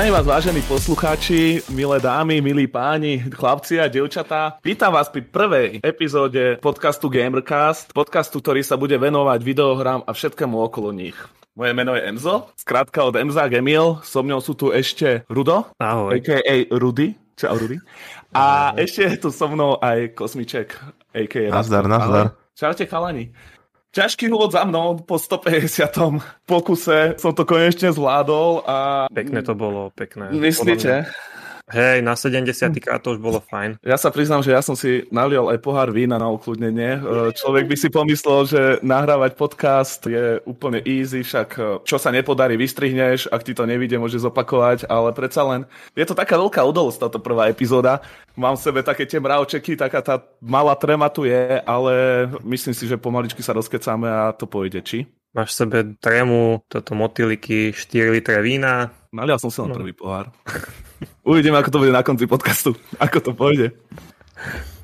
Zdravím vás, vážení poslucháči, milé dámy, milí páni, chlapci a devčatá. Vítam vás pri prvej epizóde podcastu Gamercast, podcastu, ktorý sa bude venovať videohrám a všetkému okolo nich. Moje meno je Enzo, skrátka od Enza Gemil, so mnou sú tu ešte Rudo, Ahoj. a.k.a. Rudy, čau Rudy. A ešte je tu so mnou aj Kosmiček, a.k.a. Nazdar, nazdar. Ahoj. Čaute chalani. Ťažký úvod za mnou, po 150. pokuse som to konečne zvládol a... Pekné to bolo, pekné. Myslíte? Hej, na 70 krát to už bolo fajn. Ja sa priznám, že ja som si nalial aj pohár vína na ukludnenie. E, Človek by si pomyslel, že nahrávať podcast je úplne easy, však e, čo sa nepodarí, vystrihneš, ak ti to nevíde, môže zopakovať, ale predsa len je to taká veľká udalosť táto prvá epizóda. Mám v sebe také tie mravčeky, taká tá malá trema tu je, ale myslím si, že pomaličky sa rozkecáme a to pôjde, či? Máš v sebe trému, toto motýliky, 4 litre vína. Nalial som si len No. prvý pohár. Uvidíme, ako to bude na konci podcastu. Ako to pôjde.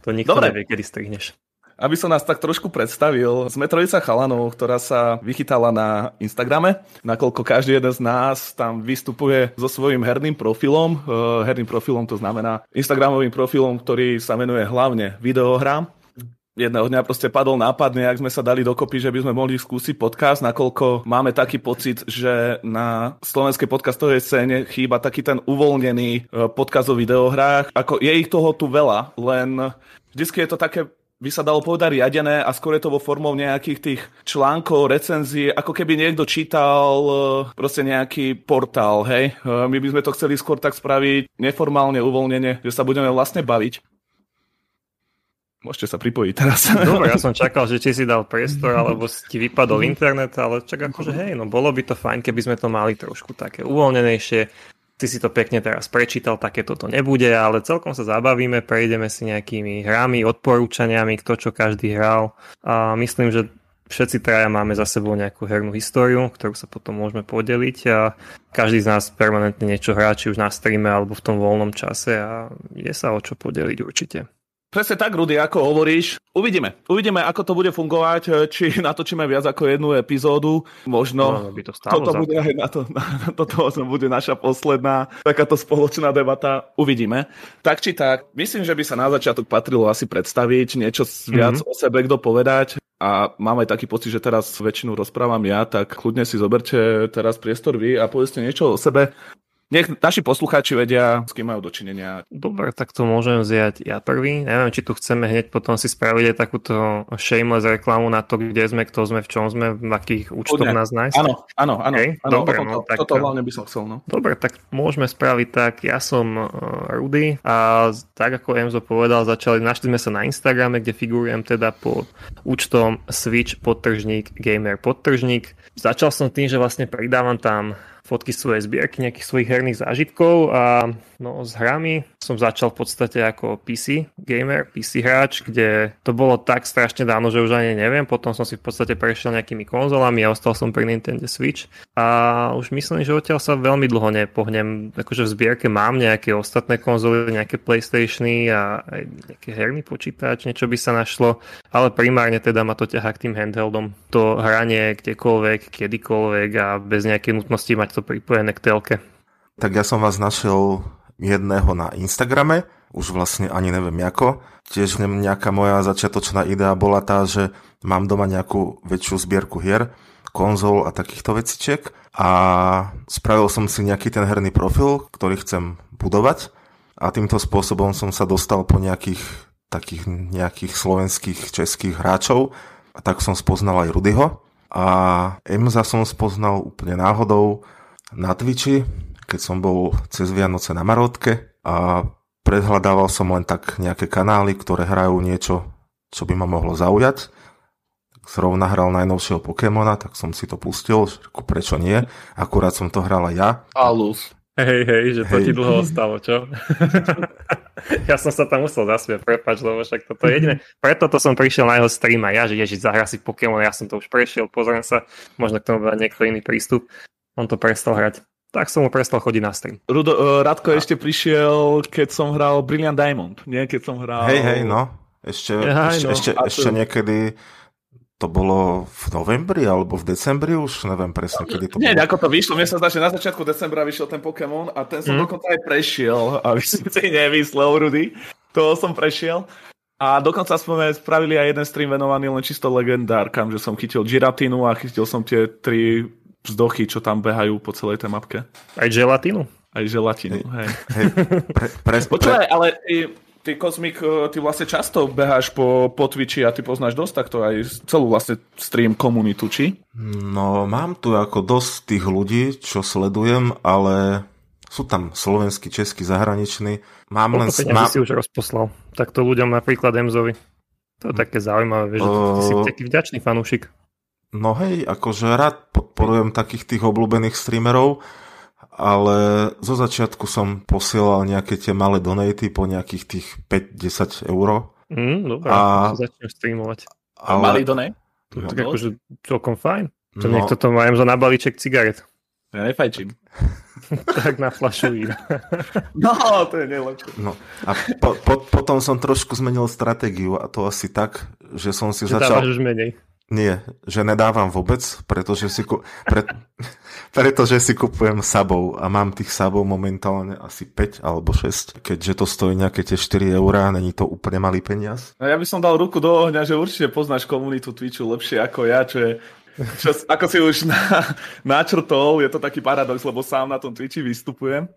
To nikto Dobre. nevie, kedy strihneš. Aby som nás tak trošku predstavil, sme trojica chalanov, ktorá sa vychytala na Instagrame, nakoľko každý jeden z nás tam vystupuje so svojím herným profilom. Uh, herným profilom to znamená Instagramovým profilom, ktorý sa venuje hlavne videohrám. Jedného dňa proste padol nápad, nejak sme sa dali dokopy, že by sme mohli skúsiť podcast, nakoľko máme taký pocit, že na slovenskej podcastovej scéne chýba taký ten uvoľnený eh, podcast o videohrách. Ako je ich toho tu veľa, len vždycky je to také by sa dalo povedať riadené a skôr je to vo formou nejakých tých článkov, recenzií, ako keby niekto čítal eh, proste nejaký portál, hej. Eh, My by sme to chceli skôr tak spraviť neformálne, uvoľnene, že sa budeme vlastne baviť. Môžete sa pripojiť teraz. Dobre, ja som čakal, že či si dal priestor, alebo si ti vypadol internet, ale čak akože hej, no bolo by to fajn, keby sme to mali trošku také uvoľnenejšie. Ty si to pekne teraz prečítal, také toto nebude, ale celkom sa zabavíme, prejdeme si nejakými hrami, odporúčaniami, kto čo každý hral. A myslím, že všetci traja máme za sebou nejakú hernú históriu, ktorú sa potom môžeme podeliť a každý z nás permanentne niečo hrá, či už na streame alebo v tom voľnom čase a je sa o čo podeliť určite. Presne tak, Rudy, ako hovoríš. Uvidíme. Uvidíme, ako to bude fungovať, eh, či natočíme viac ako jednu epizódu. Možno No, by to stálo toto za bude, aj na to, na, toto bude naša posledná takáto spoločná debata. Uvidíme. Tak či tak, myslím, že by sa na začiatok patrilo asi predstaviť, niečo s- viac Mhm. o sebe, kto povedať. A mám aj taký pocit, že teraz väčšinu rozprávam ja, tak kľudne si zoberte teraz priestor vy a povedzte niečo o sebe. Nech naši poslucháči vedia, s kým majú dočinenia. Dobre, tak to môžem vziať ja prvý. Neviem, či tu chceme hneď potom si spraviť aj takúto shameless reklamu na to, kde sme, kto sme, v čom sme, v akých účtoch nás nájsť. Áno, áno, áno. Hej, áno dobre, toto, no, tak- toto hlavne by som chcel. No. Dobre, tak môžeme spraviť tak. Ja som uh, Rudy a tak ako Emzo povedal, začali, našli sme sa na Instagrame, kde figurujem teda pod účtom Switch podtržník Gamer podtržník. Začal som tým, že vlastne pridávam tam fotky svojej zbierky, nejakých svojich herných zážitkov a no, s hrami som začal v podstate ako PC gamer, PC hráč, kde to bolo tak strašne dávno, že už ani neviem. Potom som si v podstate prešiel nejakými konzolami a ostal som pri Nintendo Switch a už myslím, že odtiaľ sa veľmi dlho nepohnem. Akože v zbierke mám nejaké ostatné konzoly, nejaké Playstationy a aj nejaký herný počítač, niečo by sa našlo, ale primárne teda ma to ťahá k tým handheldom. To hranie kdekoľvek, kedykoľvek a bez nejakej nutnosti mať to pripojené k telke. Tak ja som vás našiel jedného na Instagrame, už vlastne ani neviem ako. Tiež nejaká moja začiatočná idea bola tá, že mám doma nejakú väčšiu zbierku hier, konzol a takýchto vecičiek. A spravil som si nejaký ten herný profil, ktorý chcem budovať. A týmto spôsobom som sa dostal po nejakých takých nejakých slovenských, českých hráčov. A tak som spoznal aj Rudyho. A Emza som spoznal úplne náhodou na Twitchi, keď som bol cez Vianoce na Marotke a predhľadával som len tak nejaké kanály, ktoré hrajú niečo, čo by ma mohlo zaujať. Zrovna hral najnovšieho Pokémona, tak som si to pustil, prečo nie. Akurát som to hral aj ja. Halus. Hej, hej, že to Hej. ti dlho ostalo, čo? ja som sa tam musel zasmiať, prepač, lebo však toto je jediné. Preto to som prišiel na jeho stream a ja, že ježiš, zahra si Pokémon, ja som to už prešiel, pozriem sa, možno k tomu bude niekto iný prístup. On to prestal hrať. Tak som mu prestal chodiť na stream. Rudo, uh, Radko ešte prišiel, keď som hral Brilliant Diamond. Nie, keď som hral... Hej, hej, no. Ešte, Jaj, ešte, no. ešte, A to- ešte niekedy to bolo v novembri alebo v decembri už, neviem presne, kedy to Nie, bolo. ako to vyšlo, mne sa zdá, že na začiatku decembra vyšiel ten Pokémon a ten som mm. dokonca aj prešiel, aby si si nemyslel, Rudy. Toho som prešiel. A dokonca sme spravili aj jeden stream venovaný len čisto legendárkam, že som chytil Giratinu a chytil som tie tri vzdochy, čo tam behajú po celej tej mapke. Aj želatínu? Aj želatinu, hej. Hej, pre, pre, Počúvaj, pre, ale ty, ty Kozmik, eh, ty vlastne často beháš po, po Twitchi a ty poznáš dosť takto aj celú vlastne stream komunitu, či? no mám tu ako dosť tých ľudí, čo sledujem, ale sú tam slovenskí, českí, zahraniční. Mám len... Koľko peňazí si už rozposlal? Takto ľuďom napríklad Emzovi. To je také zaujímavé, že ty si Uh, taký vďačný fanúšik. No hej, akože rád podporujem takých tých obľúbených streamerov, ale zo začiatku som posielal nejaké tie malé donaty po nejakých tých 5-10 eur. Mm, dobré, A- začnem streamovať. Ale... Malý donate? To No, tak akože celkom fajn. To no, niekto to má Emzo na balíček cigaret. Ja nefajčím. tak na flašu vína. No, to je najlepšie. no. A po, po, potom som trošku zmenil stratégiu a to asi tak, že som si Že začal... menej. Nie, že nedávam vôbec, pretože si, ku... Pre... pretože si kupujem sabov a mám tých sabov momentálne asi 5 alebo 6, keďže to stojí nejaké tie 4 eurá, není to úplne malý peniaz. No ja by som dal ruku do ohňa, že určite poznáš komunitu Twitchu lepšie ako ja, čo je čo, ako si už na, načrtol, je to taký paradox, lebo sám na tom Twitchi vystupujem.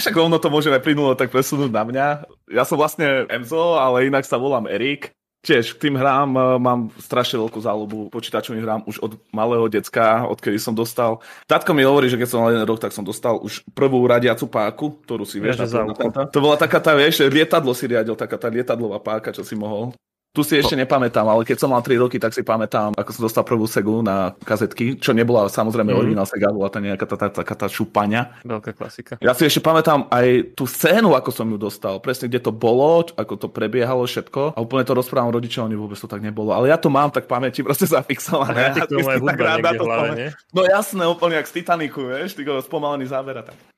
Však ono to môžeme plynulo tak presunúť na mňa. Ja som vlastne Emzo, ale inak sa volám Erik. Tiež k tým hrám e, mám strašne veľkú záľubu. Počítačovým hrám už od malého decka, odkedy som dostal. Tatko mi hovorí, že keď som mal jeden rok, tak som dostal už prvú radiacu páku, ktorú si vieš. Ja, to, to bola taká tá, vieš, lietadlo si riadil, taká tá lietadlová páka, čo si mohol. Tu si ešte nepamätám, ale keď som mal 3 roky, tak si pamätám, ako som dostal prvú segu na kazetky, čo nebola samozrejme mm. originál sega, bola to nejaká tá, tá, taká tá šupania. Veľká klasika. Ja si ešte pamätám aj tú scénu, ako som ju dostal, presne kde to bolo, ako to prebiehalo všetko a úplne to rozprávam rodičom, oni vôbec to tak nebolo. Ale ja to mám tak pamäti proste zafixované. Ja si aj tak hudba to hlave? No jasné, úplne jak z Titaniku, vieš, ty spomalený záver a tak.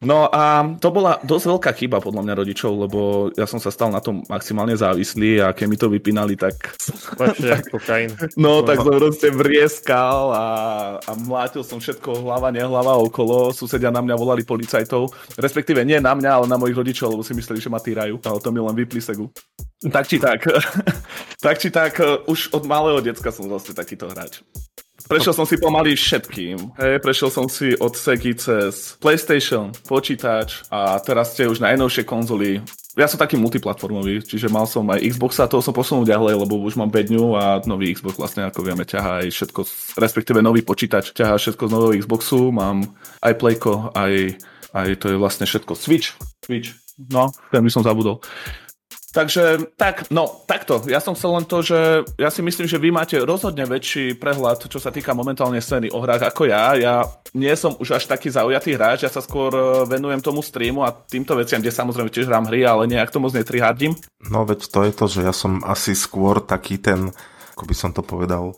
No a to bola dosť veľká chyba podľa mňa rodičov, lebo ja som sa stal na tom maximálne závislý a keď mi to vypínali, tak Lepšie ako kokain. No, tak som proste vrieskal a, a mlátil som všetko hlava, nehlava okolo. Susedia na mňa volali policajtov, respektíve nie na mňa, ale na mojich rodičov, lebo si mysleli, že ma týrajú. Ale to mi len vypli segu. Tak či tak. tak či tak, už od malého decka som vlastne takýto hráč. Prešiel som si pomaly všetkým. Hej, prešiel som si od Segy cez PlayStation, počítač a teraz ste už najnovšie konzoly. Ja som taký multiplatformový, čiže mal som aj Xbox a toho som posunul ďalej, lebo už mám 5 dňu a nový Xbox vlastne, ako vieme, ťahá aj všetko, respektíve nový počítač ťahá všetko z nového Xboxu. Mám aj Playko, aj, aj to je vlastne všetko Switch. Switch. No, ten by som zabudol. Takže tak, no takto. Ja som chcel len to, že ja si myslím, že vy máte rozhodne väčší prehľad, čo sa týka momentálne scény o hrách ako ja. Ja nie som už až taký zaujatý hráč, ja sa skôr e, venujem tomu streamu a týmto veciam, kde samozrejme tiež hrám hry, ale nejak to moc netrihardím. No veď to je to, že ja som asi skôr taký ten, ako by som to povedal,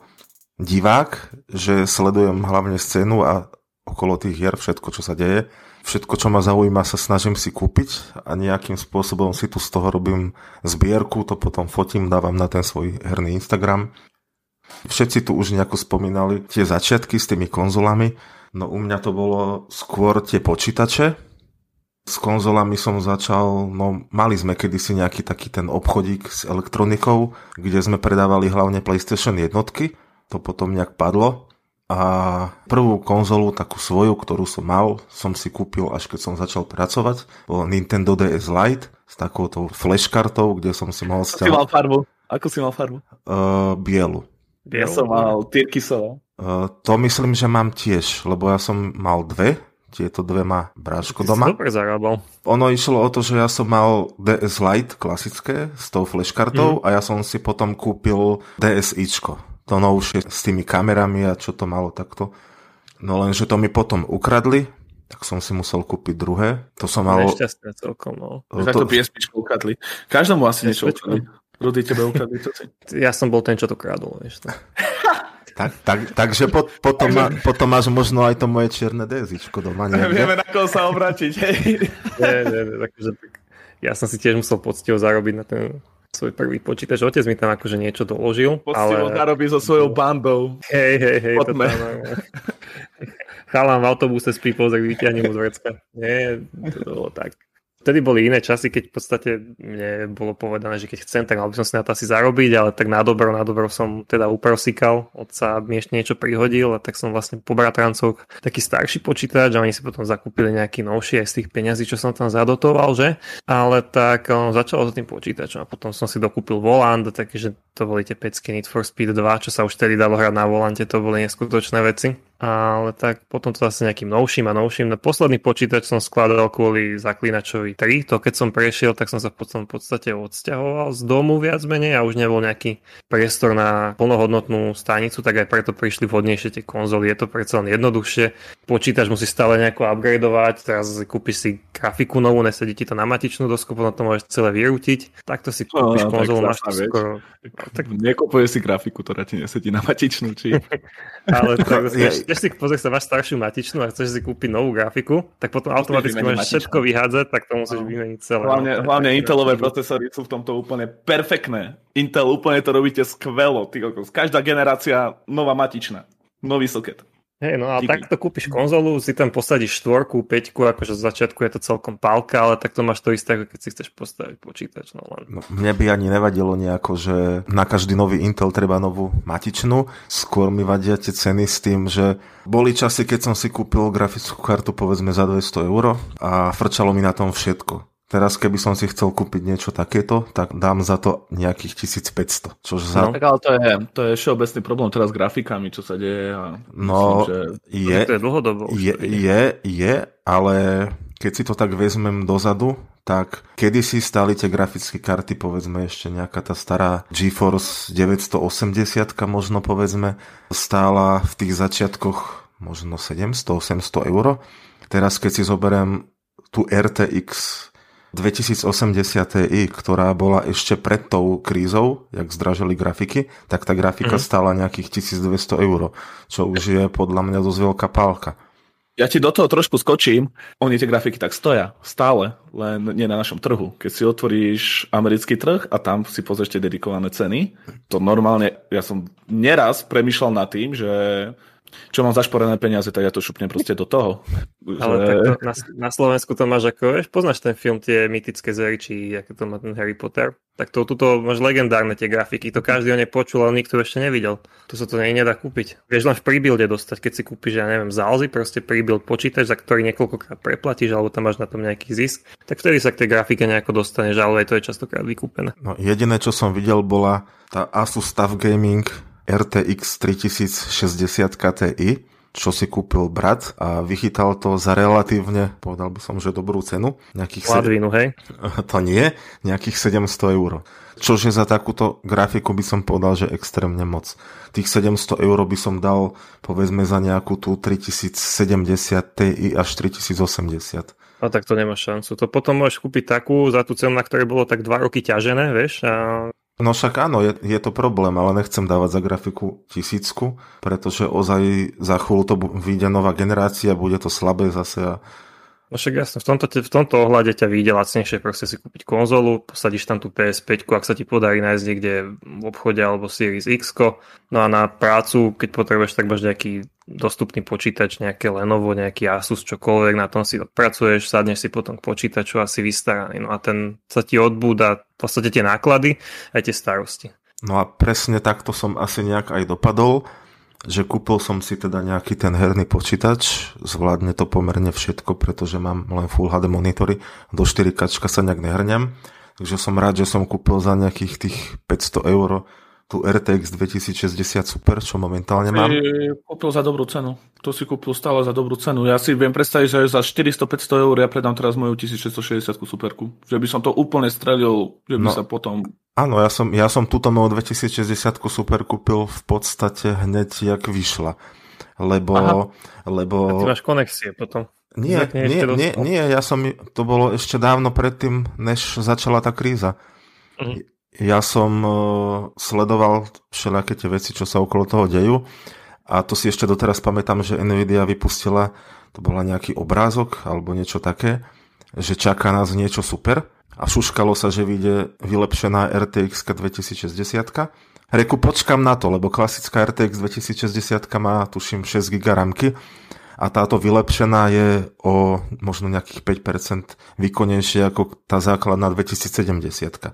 divák, že sledujem hlavne scénu a okolo tých hier všetko, čo sa deje. Všetko, čo ma zaujíma, sa snažím si kúpiť a nejakým spôsobom si tu z toho robím zbierku, to potom fotím, dávam na ten svoj herný Instagram. Všetci tu už nejako spomínali tie začiatky s tými konzolami, no u mňa to bolo skôr tie počítače, s konzolami som začal, no mali sme kedysi nejaký taký ten obchodík s elektronikou, kde sme predávali hlavne PlayStation jednotky, to potom nejak padlo. A prvú konzolu, takú svoju, ktorú som mal, som si kúpil až keď som začal pracovať. Bol Nintendo DS Lite s takouto flashkartou, kde som si mohol Ako si mal stiahovať farbu? Ako si mal farbu? uh, bielu. Ja som mal Tyrkisova. Uh, to myslím, že mám tiež, lebo ja som mal dve, tieto dve má Bráško doma. Super zarábal. Ono išlo o to, že ja som mal DS Lite klasické s tou flashkartou mm. a ja som si potom kúpil DSičko. To novšie s tými kamerami a čo to malo takto. No lenže to mi potom ukradli, tak som si musel kúpiť druhé. To som mal... Nešťastné celkom, no. Tak to PSPčko ukradli. Každému asi niečo ukradli. Rudy, tebe ukradli, si? Ja som bol ten, čo to krádol, vieš. To. Tak, tak, takže po, potom, ma, potom máš možno aj to moje čierne DSičko doma. Vieme, Niekde. na koho sa obrátiť. Hej. Nie, nie, nie, takže tak. Ja som si tiež musel poctivo zarobiť na ten svoj prvý počítač. Otec mi tam akože niečo doložil. Poctivo ale... narobí so svojou bandou. Hej, hej, hej. To tam, Chalám v autobuse spí pozrieť, vyťahnem mu z vrecka. Nie, to bolo tak vtedy boli iné časy, keď v podstate mne bolo povedané, že keď chcem, tak mal by som si na to asi zarobiť, ale tak na dobro, na dobro som teda uprosikal, otca mi ešte niečo prihodil a tak som vlastne po bratrancoch taký starší počítač a oni si potom zakúpili nejaký novší aj z tých peňazí, čo som tam zadotoval, že? Ale tak um, začalo to tým počítačom a potom som si dokúpil volant, takže to boli tie pecky Need for Speed 2, čo sa už tedy dalo hrať na volante, to boli neskutočné veci ale tak potom to zase nejakým novším a novším. Na posledný počítač som skladal kvôli zaklinačovi 3, to keď som prešiel, tak som sa potom v podstate odsťahoval z domu viac menej a už nebol nejaký priestor na plnohodnotnú stanicu, tak aj preto prišli vhodnejšie tie konzoly. Je to predsa len jednoduchšie. Počítač musí stále nejako upgradovať, teraz kúpiš si grafiku novú, nesedí ti to na matičnú dosku, potom to môžeš celé vyrútiť. Takto si kúpiš no, konzolu, máš to skoro... No, tak... Nekupuje si grafiku, ktorá ti nesedí na matičnú, či... Ale tak, chceš si pozrieť sa máš staršiu matičnú a chceš si kúpiť novú grafiku, tak potom automaticky máš všetko vyhádzať, tak to musíš no. vymeniť celé. Hlavne, no, hlavne Intelové procesory sú v tomto úplne perfektné. Intel úplne to robíte skvelo. Každá generácia nová matičná. Nový soket. Hej, no a Díky. takto kúpiš konzolu, si tam posadíš štvorku, peťku, akože z začiatku je to celkom pálka, ale takto máš to isté, ako keď si chceš postaviť počítač. No, len... no, mne by ani nevadilo nejako, že na každý nový Intel treba novú matičnú. Skôr mi vadia tie ceny s tým, že boli časy, keď som si kúpil grafickú kartu povedzme za 200 euro a frčalo mi na tom všetko. Teraz keby som si chcel kúpiť niečo takéto, tak dám za to nejakých 1500. Čož za... No, tak ale to je, to je všeobecný problém teraz s grafikami, čo sa deje. A no, myslím, že... je, to je dlhodobo. Je, je, je, ale keď si to tak vezmem dozadu, tak kedysi stali tie grafické karty, povedzme ešte nejaká tá stará GeForce 980 možno povedzme, stála v tých začiatkoch možno 700-800 eur. Teraz keď si zoberiem tú RTX 2080 Ti, ktorá bola ešte pred tou krízou, jak zdražili grafiky, tak tá grafika mm. stála nejakých 1200 eur, čo už je podľa mňa dosť veľká pálka. Ja ti do toho trošku skočím. Oni tie grafiky tak stoja, stále, len nie na našom trhu. Keď si otvoríš americký trh a tam si pozrieš tie dedikované ceny, to normálne, ja som neraz premyšľal nad tým, že čo mám zašporené peniaze, tak ja to šupnem proste do toho. Ale že... tak to, na, na Slovensku to máš ako, vieš, poznáš ten film, tie mytické zvery, či ako to má ten Harry Potter, tak to tuto máš legendárne tie grafiky, to každý o ne počul, ale nikto ešte nevidel. Tu sa to nie nedá kúpiť. Vieš len v príbilde dostať, keď si kúpiš, ja neviem, zálzy, proste príbild počítač, za ktorý niekoľkokrát preplatíš, alebo tam máš na tom nejaký zisk, tak vtedy sa k tej grafike nejako dostaneš, ale aj to je častokrát vykúpené. No, jediné, čo som videl, bola tá Asus TUF Gaming RTX 3060 Ti, čo si kúpil brat a vychytal to za relatívne, povedal by som, že dobrú cenu. Nejakých Ladvinu, hej? To nie, nejakých 700 eur. Čože za takúto grafiku by som povedal, že extrémne moc. Tých 700 eur by som dal povedzme za nejakú tú 3070 Ti až 3080. No tak to nemá šancu. To potom môžeš kúpiť takú za tú cenu, na ktorej bolo tak 2 roky ťažené, vieš, a No však áno, je, je to problém, ale nechcem dávať za grafiku tisícku, pretože ozaj za chvíľu to vyjde nová generácia, bude to slabé zase a No však jasne, v tomto, v tomto ohľade ťa vyjde lacnejšie proste si kúpiť konzolu, posadíš tam tú PS5, ak sa ti podarí nájsť niekde v obchode alebo Series X. No a na prácu, keď potrebuješ, tak máš nejaký dostupný počítač, nejaké Lenovo, nejaký Asus, čokoľvek, na tom si odpracuješ, sadneš si potom k počítaču a si vystaraný. No a ten sa ti odbúda v podstate tie náklady aj tie starosti. No a presne takto som asi nejak aj dopadol že kúpil som si teda nejaký ten herný počítač, zvládne to pomerne všetko, pretože mám len Full HD monitory, do 4K sa nejak nehrňam, takže som rád, že som kúpil za nejakých tých 500 eur tú RTX 2060 Super, čo momentálne mám. Si kúpil za dobrú cenu. To si kúpil stále za dobrú cenu. Ja si viem predstaviť, že za 400-500 eur ja predám teraz moju 1660 Superku. Že by som to úplne strelil, že by no, sa potom... Áno, ja som, ja som túto moju 2060 Super kúpil v podstate hneď, jak vyšla. Lebo... Aha. lebo... A ty máš konexie potom. Nie, nie, nie, nie, ja som, to bolo ešte dávno predtým, než začala tá kríza. Mhm ja som uh, sledoval všelijaké tie veci, čo sa okolo toho dejú a to si ešte doteraz pamätám, že Nvidia vypustila, to bola nejaký obrázok alebo niečo také, že čaká nás niečo super a šuškalo sa, že vyjde vylepšená RTX 2060. Reku, počkam na to, lebo klasická RTX 2060 má, tuším, 6 GB ramky a táto vylepšená je o možno nejakých 5% výkonnejšie ako tá základná 2070.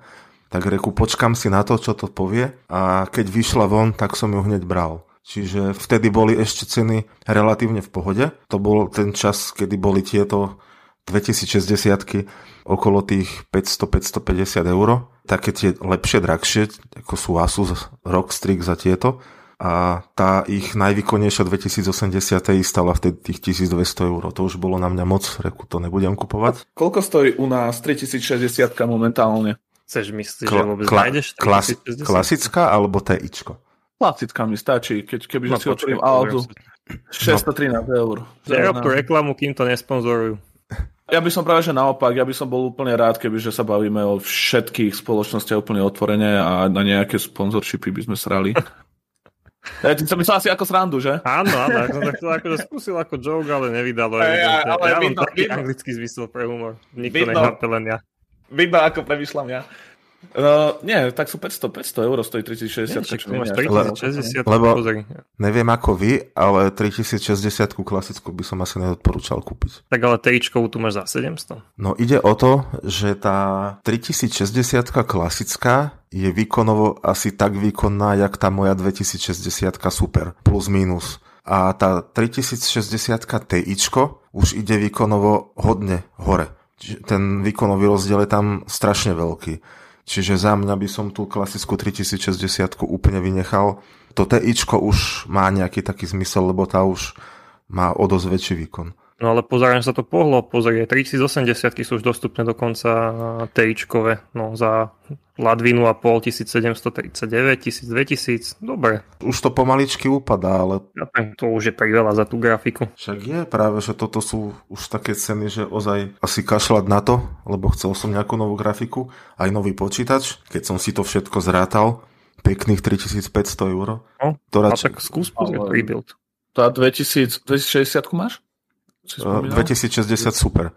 Tak reku, počkam si na to, čo to povie a keď vyšla von, tak som ju hneď bral. Čiže vtedy boli ešte ceny relatívne v pohode. To bol ten čas, kedy boli tieto 2060 okolo tých 500-550 eur. Také tie lepšie, drahšie, ako sú Asus, ROG Strix a tieto. A tá ich najvýkonnejšia 2080 stala vtedy tých 1200 eur. To už bolo na mňa moc, reku, to nebudem kupovať. Koľko stojí u nás 3060 momentálne? Chceš myslieť, Kla- že vôbec kla- nájdeš klas- Klasická alebo TIčko? Klasická mi stačí, keď, keby no, si otvorím auto. 613 eur. Nerob tú reklamu, kým to nesponzorujú. Ja by som práve, že naopak, ja by som bol úplne rád, keby že sa bavíme o všetkých spoločnostiach úplne otvorene a na nejaké sponzorshipy by sme srali. Ja ti som myslel asi ako srandu, že? Áno, áno, ja som to chcel akože skúsil ako joke, ale nevydalo. Hey, ja, ale ja vidno, mám taký vidno, anglický zmysel pre humor. Nikto nechápe len ja. Vidno, ako premyšľam ja. Uh, nie, tak sú 500, 500 eur stojí 3060. Nie, máš 3060, lebo pozri. neviem ako vy, ale 3060 klasickú by som asi neodporúčal kúpiť. Tak ale tričkovú tu máš za 700. No ide o to, že tá 3060 klasická je výkonovo asi tak výkonná, jak tá moja 2060 super, plus minus. A tá 3060 Ti už ide výkonovo hodne hore. Ten výkonový rozdiel je tam strašne veľký. Čiže za mňa by som tú klasickú 3060 úplne vynechal. To TI už má nejaký taký zmysel, lebo tá už má o dosť väčší výkon. No ale pozerám sa to pohlo, pozor, 3080 sú už dostupné dokonca ti no za Ladvinu a pol 1739, 1000, 2000, dobre. Už to pomaličky upadá, ale... Ja to už je priveľa za tú grafiku. Však je práve, že toto sú už také ceny, že ozaj asi kašľať na to, lebo chcel som nejakú novú grafiku, aj nový počítač, keď som si to všetko zrátal, pekných 3500 eur. No, ktorá... a tak skús pozrieť rebuild. Tá 2000, 2060 máš? 2060 super.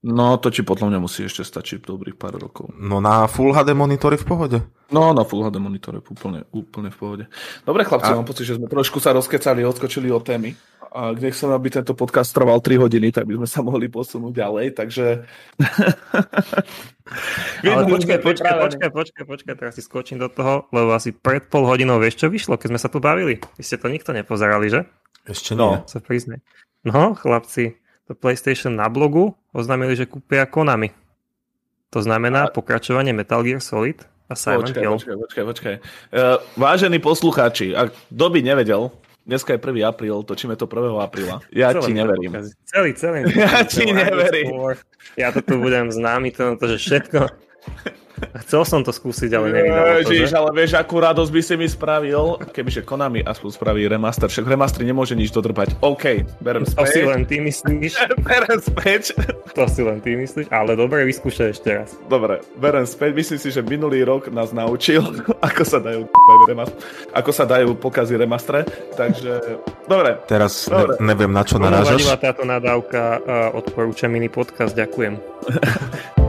No, to ti podľa mňa musí ešte stačiť dobrých pár rokov. No na Full HD monitory v pohode? No, na Full HD monitory úplne, úplne v pohode. Dobre, chlapci, a... mám pocit, že sme trošku sa rozkecali, odskočili od témy. A kde chcem, aby tento podcast trval 3 hodiny, tak by sme sa mohli posunúť ďalej, takže... Ale počkaj, počkaj, počkaj, počkaj, počkaj, teraz si skočím do toho, lebo asi pred pol hodinou vieš, čo vyšlo, keď sme sa tu bavili? Vy ste to nikto nepozerali, že? Ešte nie. No, sa priznaj. No, chlapci, to PlayStation na blogu oznámili, že kúpia Konami. To znamená a... pokračovanie Metal Gear Solid a Silent počkaj, Hill. Počkaj, počkaj, počkaj. Uh, vážení poslucháči, ak kto by nevedel, dneska je 1. apríl, točíme to 1. apríla. Ja celý ti neverím. Celý, celý. Ja ti neverím. Ja to tu budem známy, to, to že všetko Chcel som to skúsiť, ale nevydalo to, Ježiš, ale vieš, akú radosť by si mi spravil, kebyže Konami aspoň spraví remaster. Však remaster nemôže nič dodrbať. OK, berem späť. To si len ty myslíš. berem späť. to si len ty myslíš, ale dobre, vyskúšaj ešte raz. Dobre, berem späť. Myslím si, že minulý rok nás naučil, ako sa dajú ako sa dajú pokazy remastre. Takže, dobre. Teraz dobre. Ne, neviem, na čo narážaš. Ona táto nadávka, odporúčam iný podcast, ďakujem.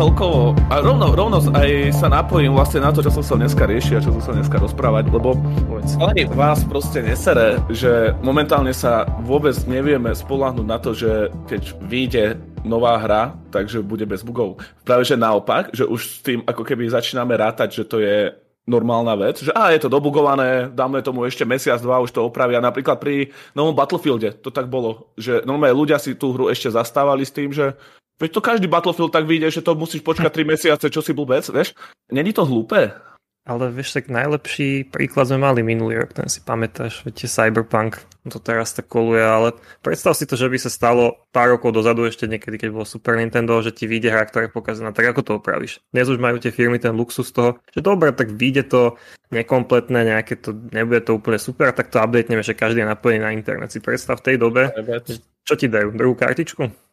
Celkovo, a rovno, rovno aj sa napojím vlastne na to, čo som sa dneska riešiť a čo som sa dneska rozprávať, lebo ale vás proste nesere, že momentálne sa vôbec nevieme spolahnuť na to, že keď vyjde nová hra, takže bude bez bugov. Práve že naopak, že už s tým ako keby začíname rátať, že to je normálna vec, že a je to dobugované, dáme tomu ešte mesiac, dva, už to opravia. Napríklad pri novom Battlefielde to tak bolo, že normálne ľudia si tú hru ešte zastávali s tým, že Veď to každý Battlefield tak vyjde, že to musíš počkať 3 mesiace, čo si blbec, vieš? Není to hlúpe? Ale vieš, tak najlepší príklad sme mali minulý rok, ten si pamätáš, viete, Cyberpunk, to teraz tak koluje, ale predstav si to, že by sa stalo pár rokov dozadu ešte niekedy, keď bolo Super Nintendo, že ti vyjde hra, ktorá je pokazená, tak ako to opravíš? Dnes už majú tie firmy ten luxus toho, že dobre, tak vyjde to nekompletné, nejaké to, nebude to úplne super, tak to updateneme, že každý je napojený na internet. Si predstav v tej dobe, čo ti dajú, druhú kartičku?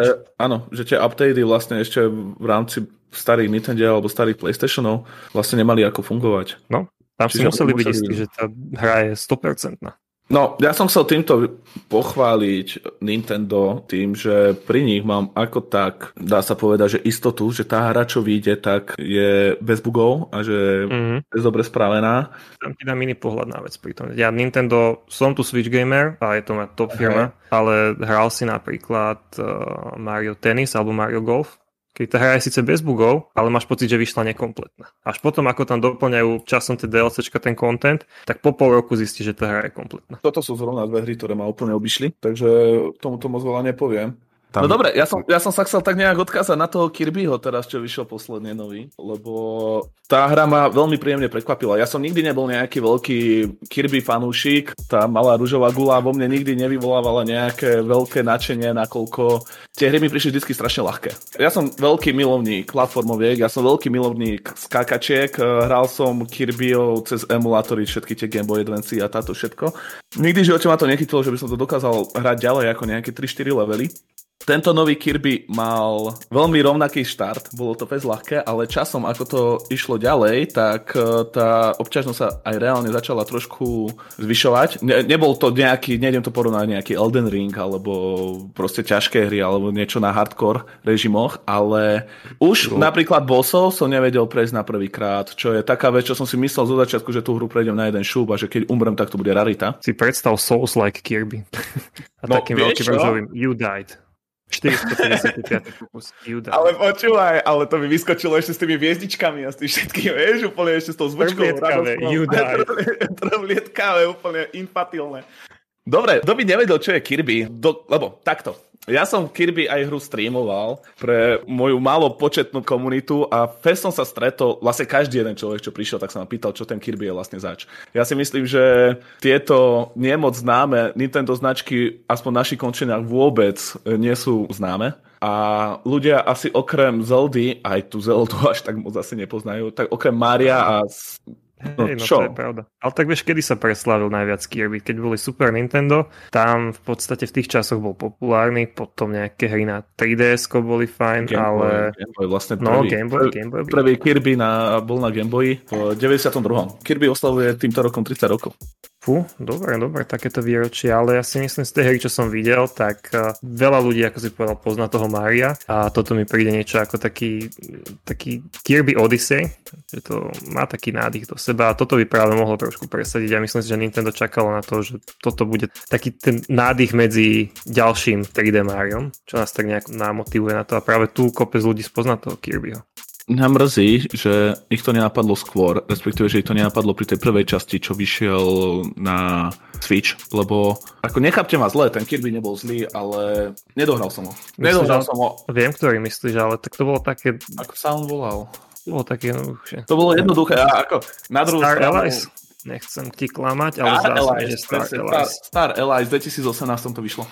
Je, áno, že tie updaty vlastne ešte v rámci starých Nintendo alebo starých PlayStationov vlastne nemali ako fungovať. No, tam Čiže si museli byť istí, že tá hra je 100%. No, ja som chcel týmto pochváliť Nintendo tým, že pri nich mám ako tak, dá sa povedať, že istotu, že tá hra, čo vyjde, tak je bez bugov a že mm-hmm. je dobre spravená. Tam ti dám iný pohľad na vec pri tom. Ja Nintendo, som tu Switch gamer a je to moja top firma, okay. ale hral si napríklad uh, Mario Tennis alebo Mario Golf keď tá hra je síce bez bugov, ale máš pocit, že vyšla nekompletná. Až potom, ako tam doplňajú časom tie DLCčka, ten content, tak po pol roku zistí, že tá hra je kompletná. Toto sú zrovna dve hry, ktoré ma úplne obišli, takže tomu to moc veľa nepoviem. Tam... No dobre, ja som, ja som sa chcel tak nejak odkázať na toho Kirbyho teraz, čo vyšiel posledne nový, lebo tá hra ma veľmi príjemne prekvapila. Ja som nikdy nebol nejaký veľký Kirby fanúšik, tá malá rúžová gula vo mne nikdy nevyvolávala nejaké veľké nadšenie, nakoľko tie hry mi prišli vždy strašne ľahké. Ja som veľký milovník platformoviek, ja som veľký milovník skákačiek, hral som Kirbyho cez emulátory, všetky tie Game Boy Advance a táto všetko. Nikdy v živote ma to nechytilo, že by som to dokázal hrať ďalej ako nejaké 3-4 levely. Tento nový Kirby mal veľmi rovnaký štart, bolo to bez ľahké, ale časom, ako to išlo ďalej, tak e, tá obťažnosť sa aj reálne začala trošku zvyšovať. Ne, nebol to nejaký, nejdem to porovnať nejaký Elden Ring, alebo proste ťažké hry, alebo niečo na hardcore režimoch, ale už no. napríklad bossov som nevedel prejsť na prvý krát, čo je taká vec, čo som si myslel zo začiatku, že tú hru prejdem na jeden šúb a že keď umrem, tak to bude rarita. Si predstav Souls-like Kirby. a no, takým veľkým You died. 455 pokus. Ale počúvaj, ale to mi vyskočilo ešte s tými hviezdičkami a s tým všetkým, vieš, úplne ešte s tou zvučkou. Trvlietkavé, úplne infatilné. Dobre, kto by nevedel, čo je Kirby, do, lebo takto, ja som Kirby aj hru streamoval pre moju málo početnú komunitu a fest som sa stretol, vlastne každý jeden človek, čo prišiel, tak sa ma pýtal, čo ten Kirby je vlastne zač. Ja si myslím, že tieto nemoc známe Nintendo značky, aspoň v našich končeniach vôbec nie sú známe a ľudia asi okrem Zeldy, aj tu Zeldu až tak moc asi nepoznajú, tak okrem Maria a No, hey, no čo? to je pravda. Ale tak vieš, kedy sa preslavil najviac Kirby? Keď boli Super Nintendo, tam v podstate v tých časoch bol populárny, potom nejaké hry na 3DS boli fajn, Game ale... Boy, Game Boy vlastne no, prvý. No, Game Boy, Game Boy. Prvý Kirby na, bol na Game Boy v 92. Kirby oslavuje týmto rokom 30 rokov. Fú, dobre, dobre, takéto výročie, ale ja si myslím z tej hry, čo som videl, tak uh, veľa ľudí, ako si povedal, pozná toho Maria a toto mi príde niečo ako taký, taký Kirby Odyssey, že to má taký nádych do seba a toto by práve mohlo trošku presadiť. Ja myslím si, že Nintendo čakalo na to, že toto bude taký ten nádych medzi ďalším 3D Mariom, čo nás tak nejak namotivuje na to a práve tu kopec ľudí spozná toho Kirbyho. Mňa mrzí, že ich to nenapadlo skôr, respektíve, že ich to nenapadlo pri tej prvej časti, čo vyšiel na Switch, lebo ako nechápte ma zle, ten Kirby nebol zlý, ale nedohral som ho. Nedohral som ho. Viem, ktorý myslíš, ale tak to bolo také... Ako sa on volal? To bolo také jednoduché. To bolo jednoduché, a ako na druhú Star stranu... Allies? Nechcem ti klamať, ale Star mi, že Star Allies. Star, Star Allies 2018 to vyšlo.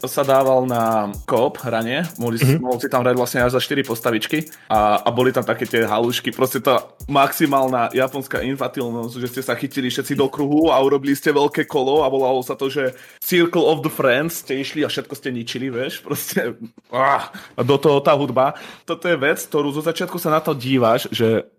To sa dával na koop hranie, mohli, mm-hmm. mohol si tam hrať vlastne až za 4 postavičky a, a boli tam také tie halušky, proste tá maximálna japonská infatilnosť, že ste sa chytili všetci do kruhu a urobili ste veľké kolo a volalo sa to, že Circle of the Friends, ste išli a všetko ste ničili, vieš, proste ah, do toho tá hudba. Toto je vec, ktorú zo začiatku sa na to díváš, že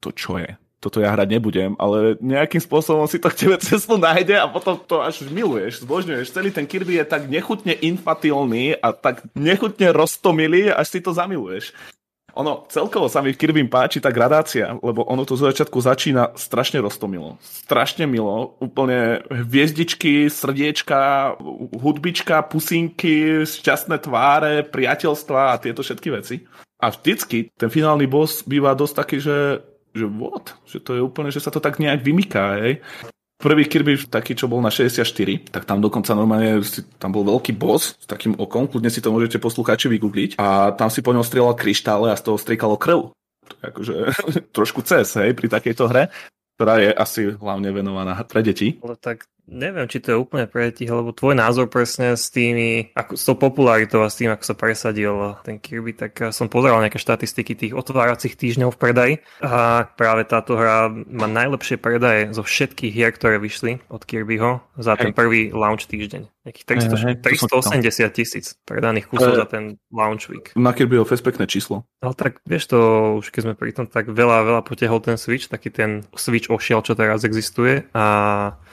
to čo je? Toto ja hrať nebudem, ale nejakým spôsobom si to k tebe cestu nájde a potom to až miluješ, zbožňuješ. Celý ten Kirby je tak nechutne infatilný a tak nechutne roztomilý, až si to zamiluješ. Ono, celkovo sa mi v Kirby páči tá gradácia, lebo ono to zo začiatku začína strašne roztomilo. Strašne milo. Úplne hviezdičky, srdiečka, hudbička, pusinky, šťastné tváre, priateľstva a tieto všetky veci. A vždycky ten finálny boss býva dosť taký, že že what? Že to je úplne, že sa to tak nejak vymyká, hej. Prvý Kirby, taký, čo bol na 64, tak tam dokonca normálne, tam bol veľký boss s takým okom, kľudne si to môžete poslucháči vygoogliť a tam si po ňom strieľal kryštále a z toho striekalo krv. Akože trošku cez, hej, pri takejto hre ktorá je asi hlavne venovaná pre deti. Ale tak neviem, či to je úplne pre tých, lebo tvoj názor presne s tými, ako, s tou popularitou a s tým, ako sa presadil ten Kirby, tak som pozeral nejaké štatistiky tých otváracích týždňov v predaji a práve táto hra má najlepšie predaje zo všetkých hier, ktoré vyšli od Kirbyho za ten prvý launch týždeň. Nejakých 300, 380 tisíc predaných kusov za ten launch week. Na fest pekné číslo. Ale tak vieš to, už keď sme pri tom, tak veľa, veľa potiahol ten Switch, taký ten Switch ošiel, čo teraz existuje a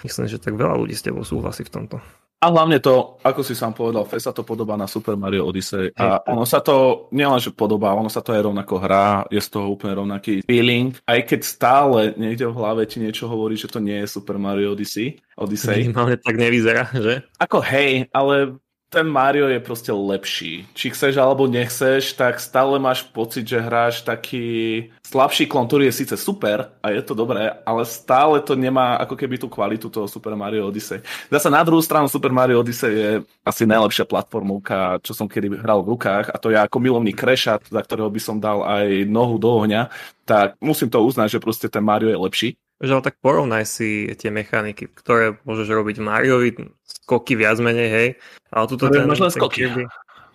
myslím, že tak veľa ľudí s tebou súhlasí v tomto. A hlavne to, ako si sám povedal, Fest sa to podobá na Super Mario Odyssey a ono sa to nielenže podobá, ono sa to aj rovnako hrá, je z toho úplne rovnaký feeling, aj keď stále niekde v hlave ti niečo hovorí, že to nie je Super Mario Odyssey. Odyssey. Minimálne tak nevyzerá, že? Ako hej, ale ten Mario je proste lepší. Či chceš alebo nechceš, tak stále máš pocit, že hráš taký slabší klon, ktorý je síce super a je to dobré, ale stále to nemá ako keby tú kvalitu toho Super Mario Odyssey. Zase na druhú stranu Super Mario Odyssey je asi najlepšia platformovka, čo som kedy hral v rukách a to ja ako milovný krešat, za ktorého by som dal aj nohu do ohňa, tak musím to uznať, že proste ten Mario je lepší že ale tak porovnaj si tie mechaniky, ktoré môžeš robiť Mariovi, skoky viac menej, hej. Ale tuto ten, máš len skoky. Kirby,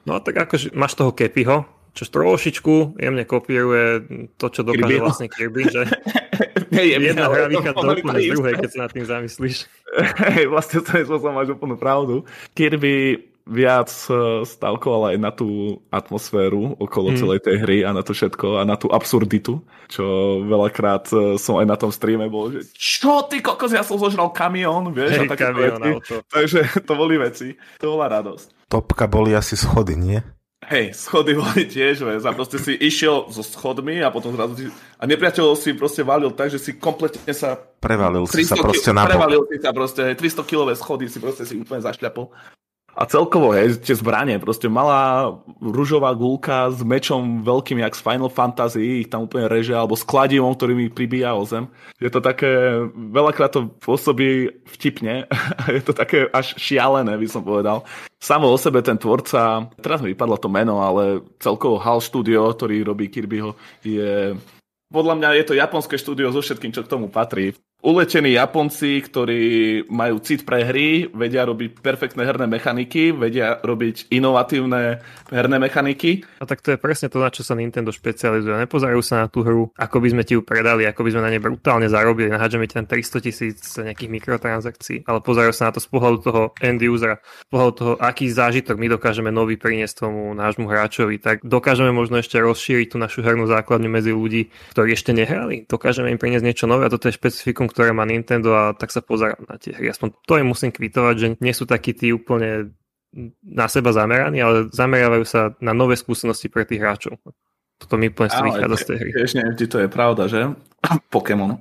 no tak akože máš toho Kepiho, čo trošičku jemne kopíruje to, čo dokáže Kirby. vlastne Kirby, že Nie, jedna hra vychádza úplne z druhej, keď sa nad tým zamyslíš. Hej, vlastne to je, som máš úplnú pravdu. Kirby viac e, stavkoval aj na tú atmosféru okolo hmm. celej tej hry a na to všetko a na tú absurditu, čo veľakrát e, som aj na tom streame bol, že čo ty kokos, ja som zložral kamión, vieš, hey, a také kamión, veci. Takže to boli veci, to bola radosť. Topka boli asi schody, nie? Hej, schody boli tiež, vieš, a proste si išiel so schodmi a potom zrazu si, a nepriateľ si proste valil tak, že si kompletne sa... Prevalil si sa proste na Prevalil si sa proste, 300 kilové schody si proste si úplne zašľapol. A celkovo, hej, tie zbranie, proste malá ružová gulka s mečom veľkým, jak z Final Fantasy, ich tam úplne reže, alebo s kladivom, ktorý mi pribíja o zem. Je to také, veľakrát to pôsobí vtipne, je to také až šialené, by som povedal. Samo o sebe ten tvorca, teraz mi vypadlo to meno, ale celkovo HAL Studio, ktorý robí Kirbyho, je podľa mňa je to japonské štúdio so všetkým, čo k tomu patrí uletení Japonci, ktorí majú cit pre hry, vedia robiť perfektné herné mechaniky, vedia robiť inovatívne herné mechaniky. A tak to je presne to, na čo sa Nintendo špecializuje. Nepozerajú sa na tú hru, ako by sme ti ju predali, ako by sme na ne brutálne zarobili, nahádžeme ti tam 300 tisíc nejakých mikrotransakcií, ale pozerajú sa na to z pohľadu toho end usera, z pohľadu toho, aký zážitok my dokážeme nový priniesť tomu nášmu hráčovi, tak dokážeme možno ešte rozšíriť tú našu hernú základňu medzi ľudí, ktorí ešte nehrali. Dokážeme im priniesť niečo nové a toto je špecifikum, ktoré má Nintendo a tak sa pozerám na tie hry. Aspoň to im musím kvitovať, že nie sú takí tí úplne na seba zameraní, ale zameriavajú sa na nové skúsenosti pre tých hráčov. Toto mi úplne vychádza z tej hry. Neviem, či to je pravda, že? Pokémon.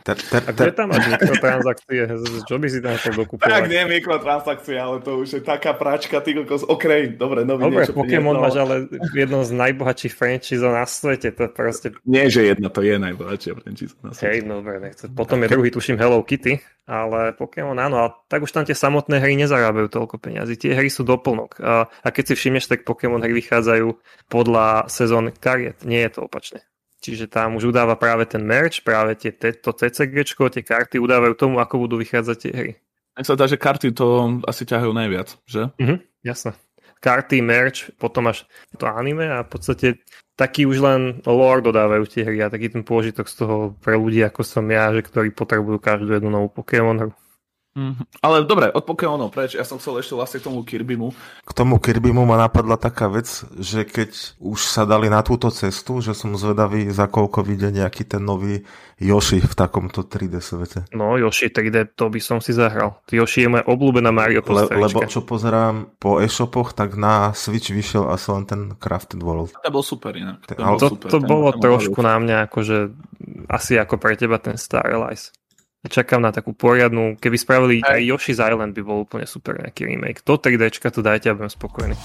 Ter, ter, ter. A kde tam máš mikrotransakcie? Čo by si tam chcel dokupovať? Tak nie mikrotransakcie, ale to už je taká práčka, ty kokos, OK, dobre, nový Dobre, Pokémon máš ale jedno z najbohatších franchise na svete, to proste... Nie, že jedna, to je najbohatšia franchise na svete. Hej, dobre, nechce. Potom je druhý, tuším, Hello Kitty, ale Pokémon áno, a tak už tam tie samotné hry nezarábajú toľko peniazy. Tie hry sú doplnok. A, a keď si všimneš, tak Pokémon hry vychádzajú podľa sezón kariet, nie je to opačne. Čiže tam už udáva práve ten merch, práve tie, to TCG, tie karty udávajú tomu, ako budú vychádzať tie hry. Mne sa dá, že karty to asi ťahajú najviac, že? Mhm, jasné. Karty, merch, potom až to anime a v podstate taký už len lore dodávajú tie hry a taký ten pôžitok z toho pre ľudí ako som ja, že ktorí potrebujú každú jednu novú Pokémon hru. Mm, ale dobre, od Pokémonov preč, ja som chcel ešte vlastne k tomu Kirbymu. K tomu Kirbymu ma napadla taká vec, že keď už sa dali na túto cestu, že som zvedavý, za koľko vyjde nejaký ten nový Yoshi v takomto 3D svete. No, Yoshi 3D, to by som si zahral. Yoshi je moja obľúbená Mario Le, Lebo čo pozerám po e-shopoch, tak na Switch vyšiel asi len ten Crafted World. To bol super inak. To, bol to, super, to bolo trošku na mňa akože asi ako pre teba ten Star Allies. Čakám na takú poriadnu, keby spravili aj, aj Yoshi's Island by bol úplne super nejaký remake. To 3D to dajte a budem spokojný.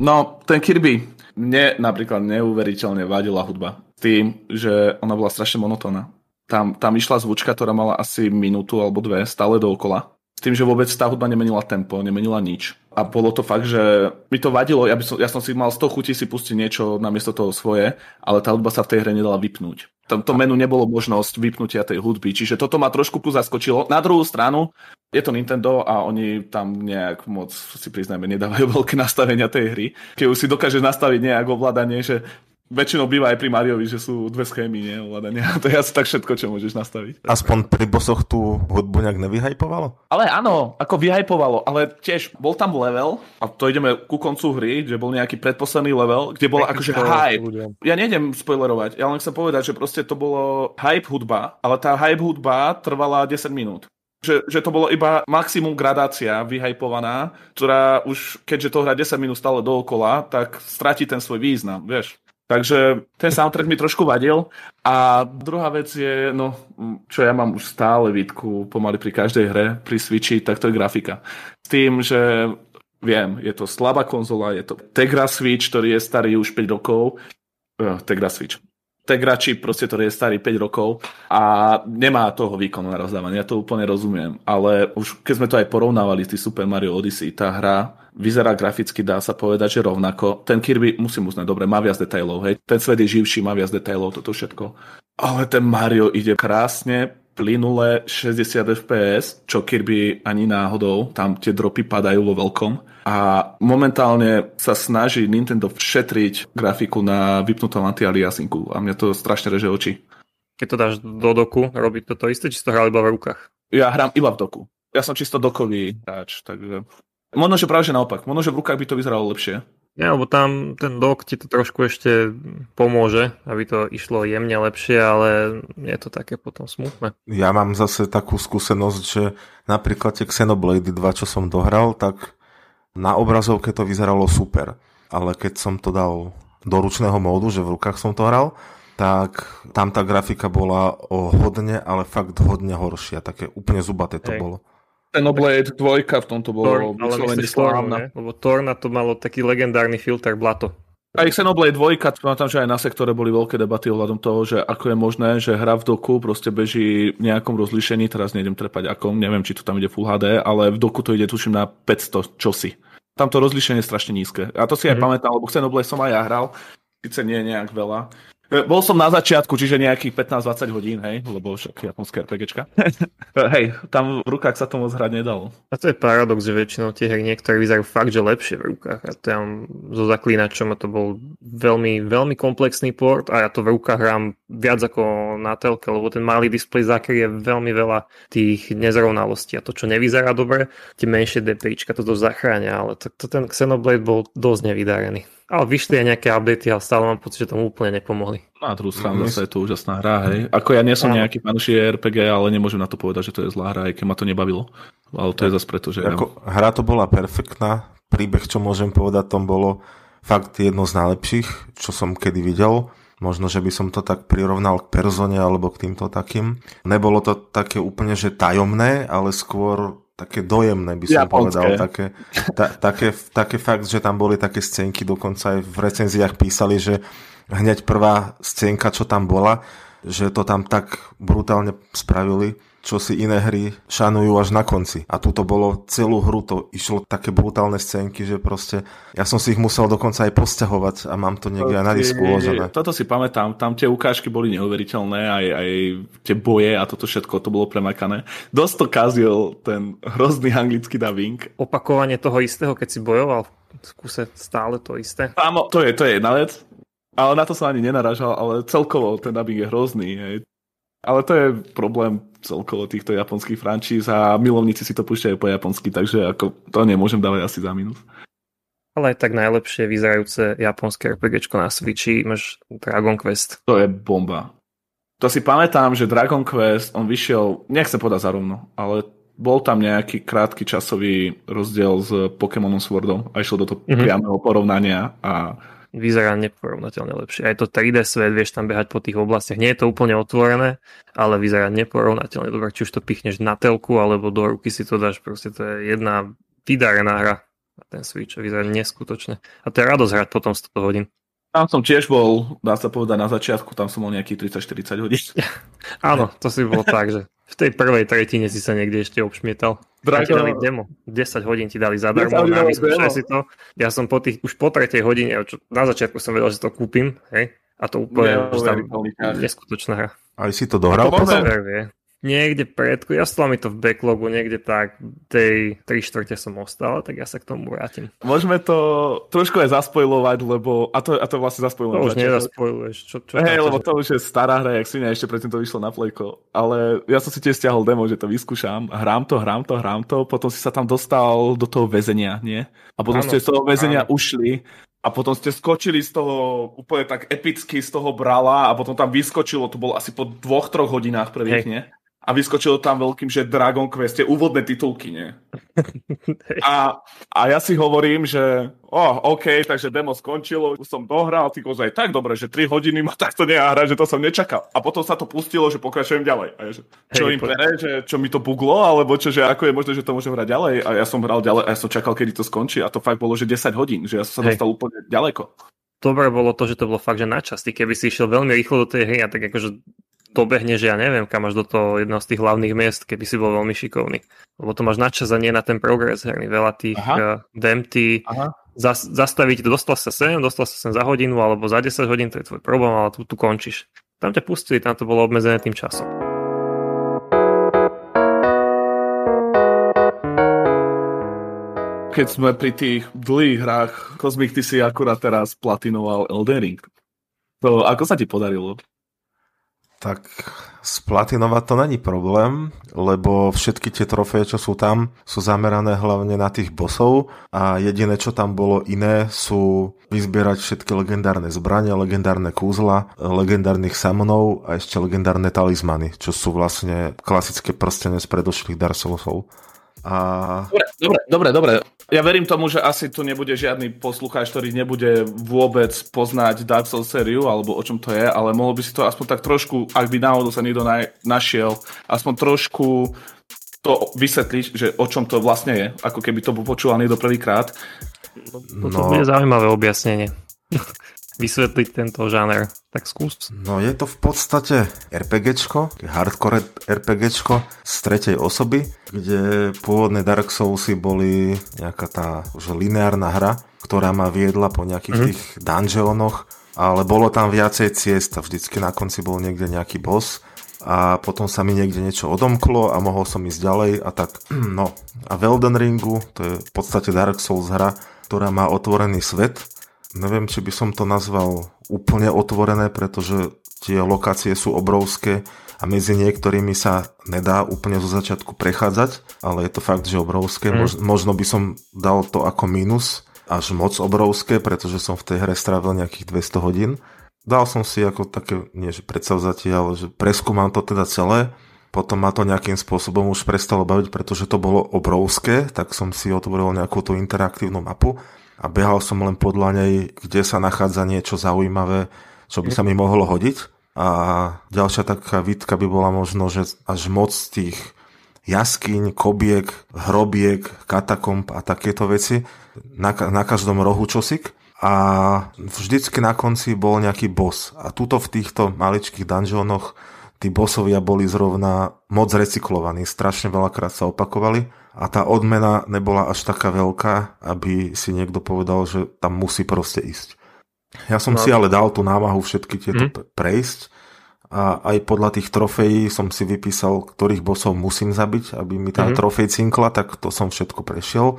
No, ten Kirby, mne napríklad neuveriteľne vadila hudba. Tým, že ona bola strašne monotónna. Tam, tam išla zvučka, ktorá mala asi minútu alebo dve, stále dookola. S tým, že vôbec tá hudba nemenila tempo, nemenila nič. A bolo to fakt, že mi to vadilo, ja, by som, ja som si mal 100 chutí si pustiť niečo namiesto toho svoje, ale tá hudba sa v tej hre nedala vypnúť. V tomto menu nebolo možnosť vypnutia tej hudby, čiže toto ma trošku plus zaskočilo. Na druhú stranu, je to Nintendo a oni tam nejak moc, si priznajme, nedávajú veľké nastavenia tej hry. Keď už si dokáže nastaviť nejak ovládanie, že väčšinou býva aj pri Mariovi, že sú dve schémy, nie, ovládania. To je asi tak všetko, čo môžeš nastaviť. Aspoň pri bosoch tú hudbu nejak nevyhajpovalo? Ale áno, ako vyhajpovalo, ale tiež bol tam level, a to ideme ku koncu hry, že bol nejaký predposledný level, kde bola akože hype. Ja nejdem spoilerovať, ja len chcem povedať, že proste to bolo hype hudba, ale tá hype hudba trvala 10 minút. Že, že to bolo iba maximum gradácia vyhajpovaná, ktorá už, keďže to hrá 10 minút stále dookola, tak stratí ten svoj význam, vieš. Takže ten soundtrack mi trošku vadil. A druhá vec je, no, čo ja mám už stále výtku pomaly pri každej hre, pri Switchi, tak to je grafika. S tým, že viem, je to slabá konzola, je to Tegra Switch, ktorý je starý už 5 rokov. Uh, Tegra Switch. Tegra chip, proste, ktorý je starý 5 rokov a nemá toho výkonu na rozdávanie, ja to úplne rozumiem, ale už keď sme to aj porovnávali s Super Mario Odyssey, tá hra vyzerá graficky, dá sa povedať, že rovnako. Ten Kirby, musím uznať, dobre, má viac detailov, hej. Ten svet je živší, má viac detailov, toto všetko. Ale ten Mario ide krásne, plynule 60 fps, čo Kirby ani náhodou, tam tie dropy padajú vo veľkom. A momentálne sa snaží Nintendo všetriť grafiku na vypnutom anti-aliasingu a mňa to strašne reže oči. Keď to dáš do doku, robí to to isté, či si to hral iba v rukách? Ja hrám iba v doku. Ja som čisto dokový hráč, takže Možno, že práve že naopak. Možno, že v rukách by to vyzeralo lepšie. Ja, lebo tam ten dok ti to trošku ešte pomôže, aby to išlo jemne lepšie, ale je to také potom smutné. Ja mám zase takú skúsenosť, že napríklad tie Xenoblade 2, čo som dohral, tak na obrazovke to vyzeralo super. Ale keď som to dal do ručného módu, že v rukách som to hral, tak tam tá grafika bola o hodne, ale fakt hodne horšia. Také úplne zubaté to Hej. bolo. Xenoblade 2 v tomto bolo Thor, vyslovene slávna. Lebo Thor na to malo taký legendárny filter blato. Aj Xenoblade 2, pamätám, že aj na sektore boli veľké debaty ohľadom toho, že ako je možné, že hra v doku proste beží v nejakom rozlíšení, teraz nejdem trepať akom, neviem, či to tam ide Full HD, ale v doku to ide tuším na 500 čosi. Tam to rozlíšenie je strašne nízke. A to si mm-hmm. aj mhm. pamätám, lebo Xenoblade som aj ja hral, síce nie nejak veľa, bol som na začiatku, čiže nejakých 15-20 hodín, hej, lebo však japonské RPGčka. hej, tam v rukách sa to moc hrať nedalo. A to je paradox, že väčšinou tie hry niektoré vyzerajú fakt, že lepšie v rukách. A tam zo zaklínačom a to bol veľmi, veľmi komplexný port a ja to v rukách hrám viac ako na telke, lebo ten malý displej zakryje veľmi veľa tých nezrovnalostí a to, čo nevyzerá dobre, tie menšie DPIčka to dosť zachránia, ale to, to ten Xenoblade bol dosť nevydarený. Ale vyšli aj nejaké updaty, ale stále mám pocit, že tomu úplne nepomohli. Na druhú stranu mm. je to úžasná hra, hej. Ako ja nie som Áno. nejaký fanúšik RPG, ale nemôžem na to povedať, že to je zlá hra, aj keď ma to nebavilo. Ale to je zase preto, že... Ako, ja... Hra to bola perfektná, príbeh, čo môžem povedať, tom bolo fakt jedno z najlepších, čo som kedy videl. Možno, že by som to tak prirovnal k persone alebo k týmto takým. Nebolo to také úplne, že tajomné, ale skôr také dojemné, by som Japonské. povedal. Také, ta, také, také fakt, že tam boli také scénky, dokonca aj v recenziách písali, že hneď prvá scénka, čo tam bola, že to tam tak brutálne spravili, čo si iné hry šanujú až na konci. A tu to bolo celú hru, to išlo také brutálne scénky, že proste ja som si ich musel dokonca aj posťahovať a mám to niekde aj na disku uložené. Toto si pamätám, tam tie ukážky boli neuveriteľné, aj, aj tie boje a toto všetko, to bolo premakané. Dosť to kazil ten hrozný anglický dubbing. Opakovanie toho istého, keď si bojoval v kuse stále to isté. Áno, to je, to je jedna vec. Ale na to som ani nenaražal, ale celkovo ten dubbing je hrozný. Hej. Ale to je problém celkovo týchto japonských frančíz a milovníci si to púšťajú po japonsky, takže ako to nemôžem dávať asi za minus. Ale aj tak najlepšie vyzerajúce japonské RPG na Switchi máš Dragon Quest. To je bomba. To si pamätám, že Dragon Quest, on vyšiel, nechcem povedať zarovno, ale bol tam nejaký krátky časový rozdiel s Pokémonom Swordom a išlo do toho mm-hmm. priamého porovnania a vyzerá neporovnateľne lepšie. Aj to 3D svet, vieš tam behať po tých oblastiach. Nie je to úplne otvorené, ale vyzerá neporovnateľne dobre. Či už to pichneš na telku, alebo do ruky si to dáš. Proste to je jedna vydarená hra na ten Switch. Vyzerá neskutočne. A to je radosť hrať potom 100 hodín. Tam som tiež bol, dá sa povedať, na začiatku, tam som mal nejakých 30-40 hodín. Áno, to si bolo tak, že v tej prvej tretine si sa niekde ešte obšmietal. Drago... dali demo. 10 hodín ti dali zadarmo na si to. Ja som po tých, už po tretej hodine, čo, na začiatku som vedel, že to kúpim, hej? A to úplne neskutočná hra. Aj si to dohral potom? Niekde predku, ja som mi to v backlogu, niekde tak tej 3 štvrte som ostal, tak ja sa k tomu vrátim. Môžeme to trošku aj zaspojovať, lebo, a to, a to vlastne zaspojujeme. To už nezaspojuješ. Čo, čo hey, lebo to už je stará hra, jak si ne, ešte predtým to vyšlo na Playko. Ale ja som si tiež stiahol demo, že to vyskúšam, hrám to, hrám to, hrám to, potom si sa tam dostal do toho väzenia, nie? A potom ste z toho väzenia ano. ušli a potom ste skočili z toho úplne tak epicky z toho brala a potom tam vyskočilo, to bolo asi po dvoch, troch hodinách prvých, hey. nie? A vyskočilo tam veľkým, že Dragon Quest je úvodné titulky, nie? A, a ja si hovorím, že oh, OK, takže demo skončilo, už som dohral, ty kozaj, tak dobre, že 3 hodiny ma takto nehrať, že to som nečakal. A potom sa to pustilo, že pokračujem ďalej. A ja, že, čo hey, im pere, že čo mi to buglo, alebo čo, že ako je možné, že to môžem hrať ďalej. A ja som hral ďalej a ja som čakal, kedy to skončí a to fakt bolo, že 10 hodín, že ja som sa hey. dostal úplne ďaleko dobre bolo to, že to bolo fakt, že na čas. Ty keby si išiel veľmi rýchlo do tej hry a tak akože dobehneš, ja neviem, kam až do toho jedného z tých hlavných miest, keby si bol veľmi šikovný. Lebo to máš načas a nie na ten progres herný. Veľa tých uh, demty, zas, zastaviť, dostal sa sem, dostal sa sem za hodinu alebo za 10 hodín, to je tvoj problém, ale tu, tu končíš. Tam ťa pustili, tam to bolo obmedzené tým časom. Keď sme pri tých dlhých hrách, Kozmik, ty si akurát teraz platinoval Elden Ring. To ako sa ti podarilo? Tak splatinovať to není problém, lebo všetky tie trofeje, čo sú tam, sú zamerané hlavne na tých bosov a jediné, čo tam bolo iné, sú vyzbierať všetky legendárne zbranie, legendárne kúzla, legendárnych samonov a ešte legendárne talizmany, čo sú vlastne klasické prstene z predošlých Dark Soulsov. A... Dobre, dobre, dobre, dobre. Ja verím tomu, že asi tu nebude žiadny poslucháč, ktorý nebude vôbec poznať Dark Souls sériu, alebo o čom to je, ale mohol by si to aspoň tak trošku, ak by náhodou sa niekto našiel, aspoň trošku to vysvetliť, že o čom to vlastne je, ako keby to počúval niekto prvýkrát. No, to bude zaujímavé objasnenie. Vysvetliť tento žáner, tak skús. No je to v podstate RPGčko, hardcore RPGčko z tretej osoby, kde pôvodné Dark Soulsy boli nejaká tá už lineárna hra, ktorá ma viedla po nejakých mm. tých dungeonoch, ale bolo tam viacej ciest a vždycky na konci bol niekde nejaký boss a potom sa mi niekde niečo odomklo a mohol som ísť ďalej a tak, no. A v Elden Ringu, to je v podstate Dark Souls hra, ktorá má otvorený svet, neviem, či by som to nazval úplne otvorené, pretože tie lokácie sú obrovské a medzi niektorými sa nedá úplne zo začiatku prechádzať, ale je to fakt, že obrovské. Mm. Možno by som dal to ako minus, až moc obrovské, pretože som v tej hre strávil nejakých 200 hodín. Dal som si ako také, nie že predsavzatie, ale že preskúmam to teda celé. Potom ma to nejakým spôsobom už prestalo baviť, pretože to bolo obrovské, tak som si otvoril nejakú tú interaktívnu mapu a behal som len podľa nej, kde sa nachádza niečo zaujímavé, čo by sa mi mohlo hodiť. A ďalšia taká výtka by bola možno, že až moc tých jaskyň, kobiek, hrobiek, katakomb a takéto veci. Na, na každom rohu čosik. A vždycky na konci bol nejaký boss. A tuto v týchto maličkých dungeonoch tí bossovia boli zrovna moc recyklovaní. Strašne veľakrát sa opakovali a tá odmena nebola až taká veľká, aby si niekto povedal, že tam musí proste ísť. Ja som no. si ale dal tú námahu všetky tieto mm. prejsť a aj podľa tých trofejí som si vypísal, ktorých bosov musím zabiť, aby mi tá mm. trofej cinkla, tak to som všetko prešiel.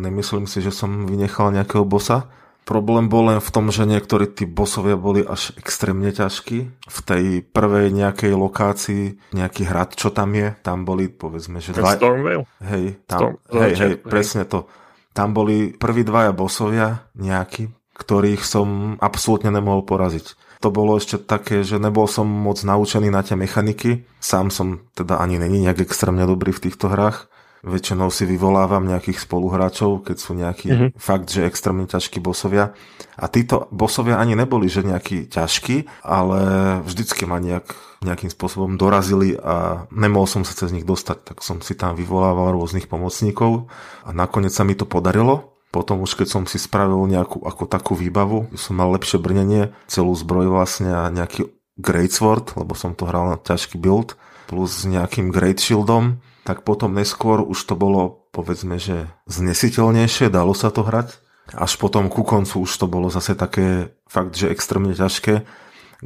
Nemyslím si, že som vynechal nejakého bossa. Problém bol len v tom, že niektorí tí bosovia boli až extrémne ťažkí. V tej prvej nejakej lokácii, nejaký hrad, čo tam je, tam boli povedzme, že dva... Stormvale? Hej, tam, Storm... hej, hej, presne to. Tam boli prví dvaja bosovia nejakí, ktorých som absolútne nemohol poraziť. To bolo ešte také, že nebol som moc naučený na tie mechaniky. Sám som teda ani není nejak extrémne dobrý v týchto hrách väčšinou si vyvolávam nejakých spoluhráčov, keď sú nejakí mm-hmm. fakt, že extrémne ťažkí bosovia. A títo bosovia ani neboli, že nejakí ťažkí, ale vždycky ma nejak, nejakým spôsobom dorazili a nemohol som sa cez nich dostať, tak som si tam vyvolával rôznych pomocníkov a nakoniec sa mi to podarilo. Potom už keď som si spravil nejakú ako takú výbavu, som mal lepšie brnenie, celú zbroj vlastne a nejaký Greatsword, lebo som to hral na ťažký build, plus s nejakým Great Shieldom, tak potom neskôr už to bolo povedzme, že znesiteľnejšie, dalo sa to hrať. Až potom ku koncu už to bolo zase také fakt, že extrémne ťažké,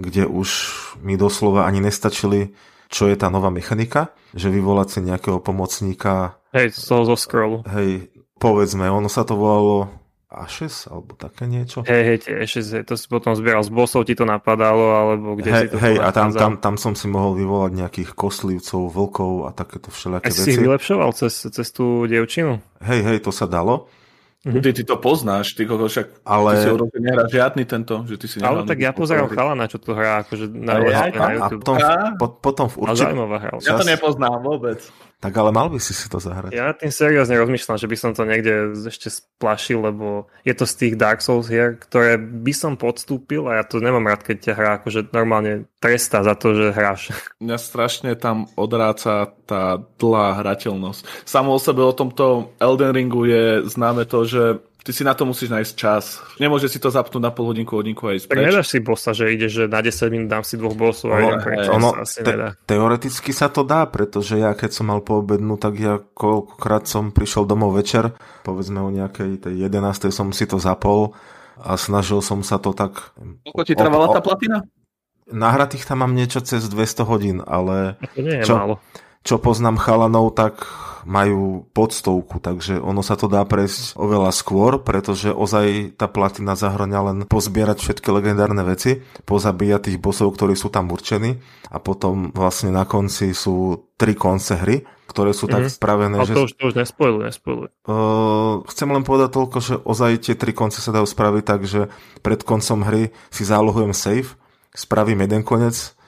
kde už mi doslova ani nestačili, čo je tá nová mechanika, že vyvolať si nejakého pomocníka. Hej, z toho zo scrollu. Hej, povedzme, ono sa to volalo Ashes, alebo také niečo. Hej, hej, tie Ashes, hej, to si potom zbieral z bossov, ti to napadalo, alebo kde hej, si to Hej, a tam, tam, tam som si mohol vyvolať nejakých koslivcov, vlkov a takéto všelijaké a veci. A si ich vylepšoval cez, cez tú dievčinu? Hej, hej, to sa dalo. Mm-hmm. Ty, ty to poznáš, ty koho však ale... ty si nehra žiadny tento, že ty si Ale tak ja pozerám chalana, čo to hrá, akože na, ja, na YouTube. A potom, po, potom v určite... Ja to nepoznám vôbec. Tak ale mal by si si to zahrať. Ja tým seriózne rozmýšľam, že by som to niekde ešte splašil, lebo je to z tých Dark Souls hier, ktoré by som podstúpil a ja to nemám rád, keď ťa hrá akože normálne trestá za to, že hráš. Mňa strašne tam odráca tá dlhá hrateľnosť. Samo o sebe o tomto Elden Ringu je známe to, že Ty si na to musíš nájsť čas. Nemôže si to zapnúť na pol hodinku, hodinku a ísť Tak nedáš si bossa, že ide, že na 10 minút dám si dvoch bossov a idem preč. Ono, asi te, nedá. Teoreticky sa to dá, pretože ja keď som mal poobednú, tak ja koľkokrát som prišiel domov večer, povedzme o nejakej tej 11. som si to zapol a snažil som sa to tak... Koľko ti trvala tá platina? Nahratých tam mám niečo cez 200 hodín, ale... To nie je čo, málo. Čo poznám chalanov, tak majú podstovku, takže ono sa to dá prejsť oveľa skôr, pretože ozaj tá platina zahrania len pozbierať všetky legendárne veci, pozabíjať tých bosov, ktorí sú tam určení a potom vlastne na konci sú tri konce hry, ktoré sú mm-hmm. tak mhm. spravené, Ale že... to už, to už nespojluj, nespojluj. Uh, chcem len povedať toľko, že ozaj tie tri konce sa dajú spraviť tak, že pred koncom hry si zálohujem save, spravím jeden konec,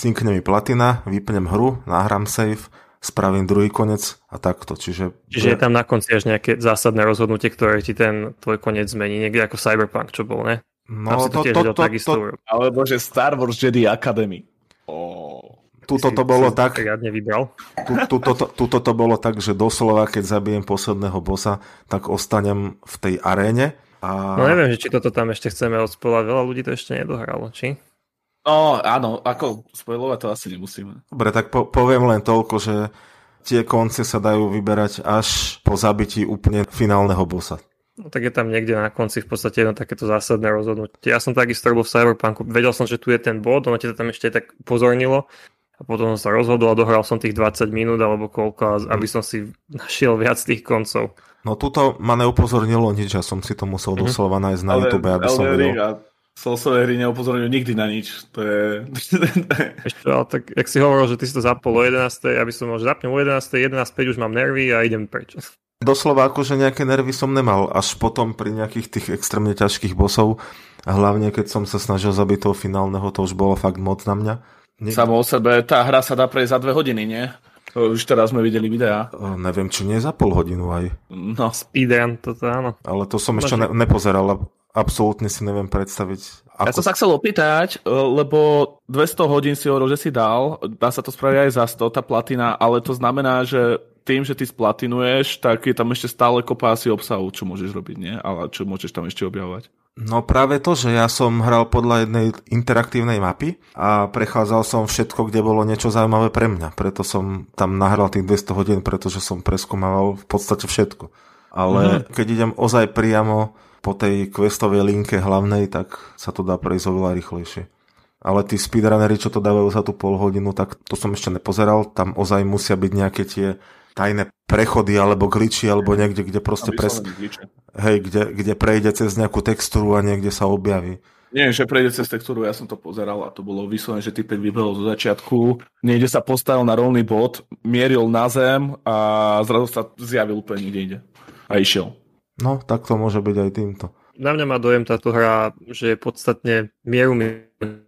cinkne mi platina, vypnem hru, nahrám save, spravím druhý konec a takto. Čiže, Čiže je tam na konci až nejaké zásadné rozhodnutie, ktoré ti ten tvoj koniec zmení, niekde ako Cyberpunk, čo bol, ne? No, to, to, to, to, to, Alebo že Star Wars Jedi Academy. Oh. Tuto to bolo tak... vybral. Tuto, to, tuto to bolo tak, že doslova, keď zabijem posledného bossa, tak ostanem v tej aréne. A... No neviem, že či toto tam ešte chceme odspolať. Veľa ľudí to ešte nedohralo, či? No áno, ako spojovať to asi nemusíme. Dobre, tak po, poviem len toľko, že tie konce sa dajú vyberať až po zabití úplne finálneho bossa. No tak je tam niekde na konci v podstate jedno takéto zásadné rozhodnutie. Ja som takisto robil v Cyberpunku, vedel som, že tu je ten bod, ono ti to tam ešte tak pozornilo a potom som sa rozhodol a dohral som tých 20 minút alebo koľko, aby som si našiel viac tých koncov. No tuto ma neupozornilo nič, ja som si to musel mm-hmm. doslova nájsť na YouTube, aby som vedel. Soulsové hry neupozorňujú nikdy na nič. To je... Ešte, ale tak, jak si hovoril, že ty si to zapol o 11. aby som možno zapnem o 11. 11.5 už mám nervy a idem preč. Doslova akože nejaké nervy som nemal, až potom pri nejakých tých extrémne ťažkých bosov a hlavne keď som sa snažil zabiť toho finálneho, to už bolo fakt moc na mňa. Nie... Samo o sebe, tá hra sa dá prejsť za dve hodiny, nie? Už teraz sme videli videá. O, neviem, či nie za pol hodinu aj. No. Speedrun, toto áno. Ale to som ešte ne- nepozeral, absolútne si neviem predstaviť. Ako... Ja som sa chcel opýtať, e, lebo 200 hodín si hovoril, že si dal, dá sa to spraviť aj za 100, tá platina, ale to znamená, že tým, že ty splatinuješ, tak je tam ešte stále kopa asi obsahu, čo môžeš robiť, nie? Ale čo môžeš tam ešte objavovať. No práve to, že ja som hral podľa jednej interaktívnej mapy a prechádzal som všetko, kde bolo niečo zaujímavé pre mňa. Preto som tam nahral tých 200 hodín, pretože som preskúmaval v podstate všetko. Ale mm-hmm. keď idem ozaj priamo po tej questovej linke hlavnej, tak sa to dá prejsť oveľa rýchlejšie. Ale tí speedrunnery, čo to dávajú za tú pol hodinu, tak to som ešte nepozeral. Tam ozaj musia byť nejaké tie tajné prechody alebo glitchy alebo niekde, kde proste pres... Hej, kde, kde prejde cez nejakú textúru a niekde sa objaví. Nie, že prejde cez textúru, ja som to pozeral a to bolo vyslovené, že typek vybehol zo začiatku, niekde sa postavil na rolný bod, mieril na zem a zrazu sa zjavil úplne niekde ide. A išiel. No, tak to môže byť aj týmto. Na mňa má dojem táto hra, že je podstatne mieru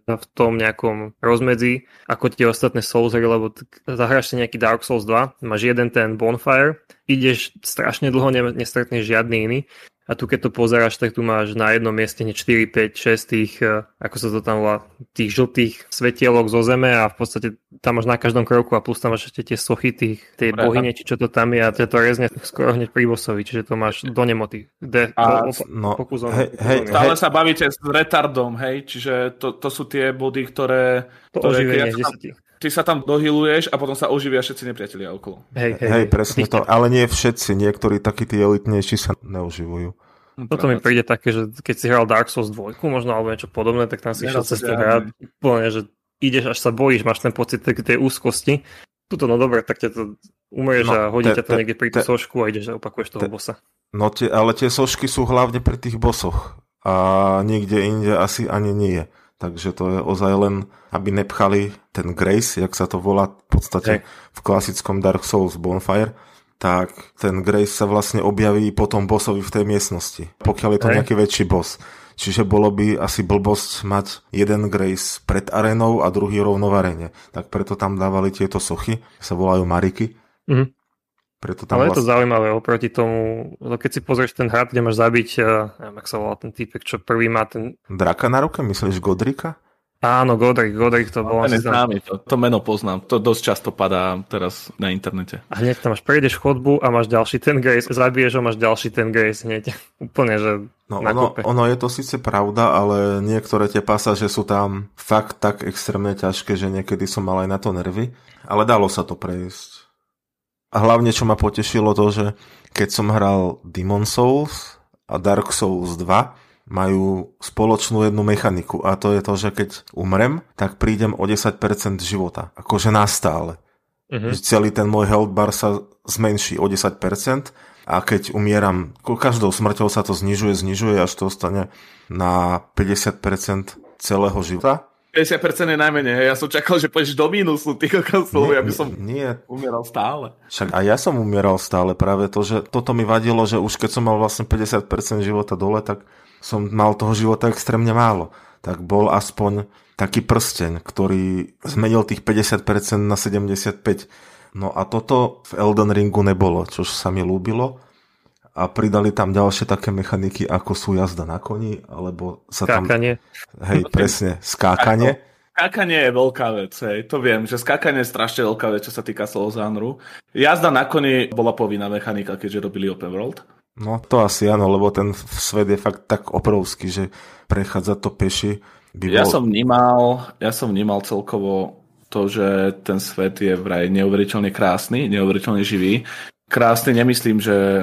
v tom nejakom rozmedzi, ako tie ostatné Souls hry, lebo zahráš si nejaký Dark Souls 2, máš jeden ten Bonfire, ideš strašne dlho, nestretneš žiadny iný A tu keď to pozeráš, tak tu máš na jednom mieste 4, 5, 6 tých, e, ako sa to tam volá, tých žltých svetielok zo zeme a v podstate tam máš na každom kroku a plus tam máš ešte tie sochy tých, tej Dobre, bohyne, či čo to tam je a to rezne skoro hneď pri bossovi, čiže to máš do nemoty. De, a, do, no, pokusom, hej, hej, Stále hej. sa bavíte s retardom, hej, čiže to, to sú tie body, ktoré... To ktoré, oživenie, ja tam, ty sa tam dohiluješ a potom sa oživia všetci nepriatelia okolo. Hej, hej, hej presne to, ale nie všetci, niektorí takí tí elitnejší sa neuživujú. No, Toto mi príde také, že keď si hral Dark Souls 2 možno alebo niečo podobné, tak tam si išiel cez ten hrad úplne, že ideš až sa bojíš, máš ten pocit tej úzkosti. Tuto, no dobre, tak ťa to umrieš no, a hodí ťa to niekde pri tú sošku a ideš a opakuješ toho bossa. No tie, ale tie sošky sú hlavne pri tých bosoch a niekde inde asi ani nie. Takže to je ozaj len, aby nepchali ten Grace, jak sa to volá v podstate v klasickom Dark Souls Bonfire, tak ten Grace sa vlastne objaví potom bossovi v tej miestnosti, pokiaľ je to nejaký väčší boss. Čiže bolo by asi blbosť mať jeden Grace pred arenou a druhý rovno v arene. Tak preto tam dávali tieto sochy, sa volajú Mariky. Mm. Preto tam Ale je to zaujímavé oproti tomu, keď si pozrieš ten hrad, kde máš zabiť, uh, neviem, jak sa volá ten typek, čo prvý má ten... Draka na ruke, myslíš Godrika? Áno, Godric, Godric to bol. Ten známy, to, to meno poznám, to dosť často padá teraz na internete. A hneď tam máš, prejdeš chodbu a máš ďalší ten grace, zabiješ ho, máš ďalší ten grace hneď. Úplne, že No ono, ono je to síce pravda, ale niektoré tie pasáže sú tam fakt tak extrémne ťažké, že niekedy som mal aj na to nervy, ale dalo sa to prejsť. A hlavne, čo ma potešilo to, že keď som hral Demon Souls a Dark Souls 2, majú spoločnú jednu mechaniku a to je to, že keď umrem, tak prídem o 10% života. Akože nastále. Uh-huh. Celý ten môj health bar sa zmenší o 10% a keď umieram, každou smrťou sa to znižuje, znižuje, až to ostane na 50% celého života. 50% je najmenej, ja som čakal, že pôjdeš do mínusu, ty kokosov, ja by som nie. umieral stále. Však aj ja som umieral stále, práve to, že toto mi vadilo, že už keď som mal vlastne 50% života dole, tak som mal toho života extrémne málo. Tak bol aspoň taký prsteň, ktorý zmenil tých 50% na 75%. No a toto v Elden Ringu nebolo, čo sa mi ľúbilo. A pridali tam ďalšie také mechaniky, ako sú jazda na koni, alebo sa skákanie. tam... Hej, presne, skákanie. Skákanie je veľká vec, hej. to viem, že skákanie je strašne veľká vec, čo sa týka Solzánru. Jazda na koni bola povinná mechanika, keďže robili open world. No to asi áno, lebo ten svet je fakt tak obrovský, že prechádza to peši. By bol... Ja som vnímal, ja som vnímal celkovo to, že ten svet je vraj neuveriteľne krásny, neuveriteľne živý. Krásny nemyslím, že,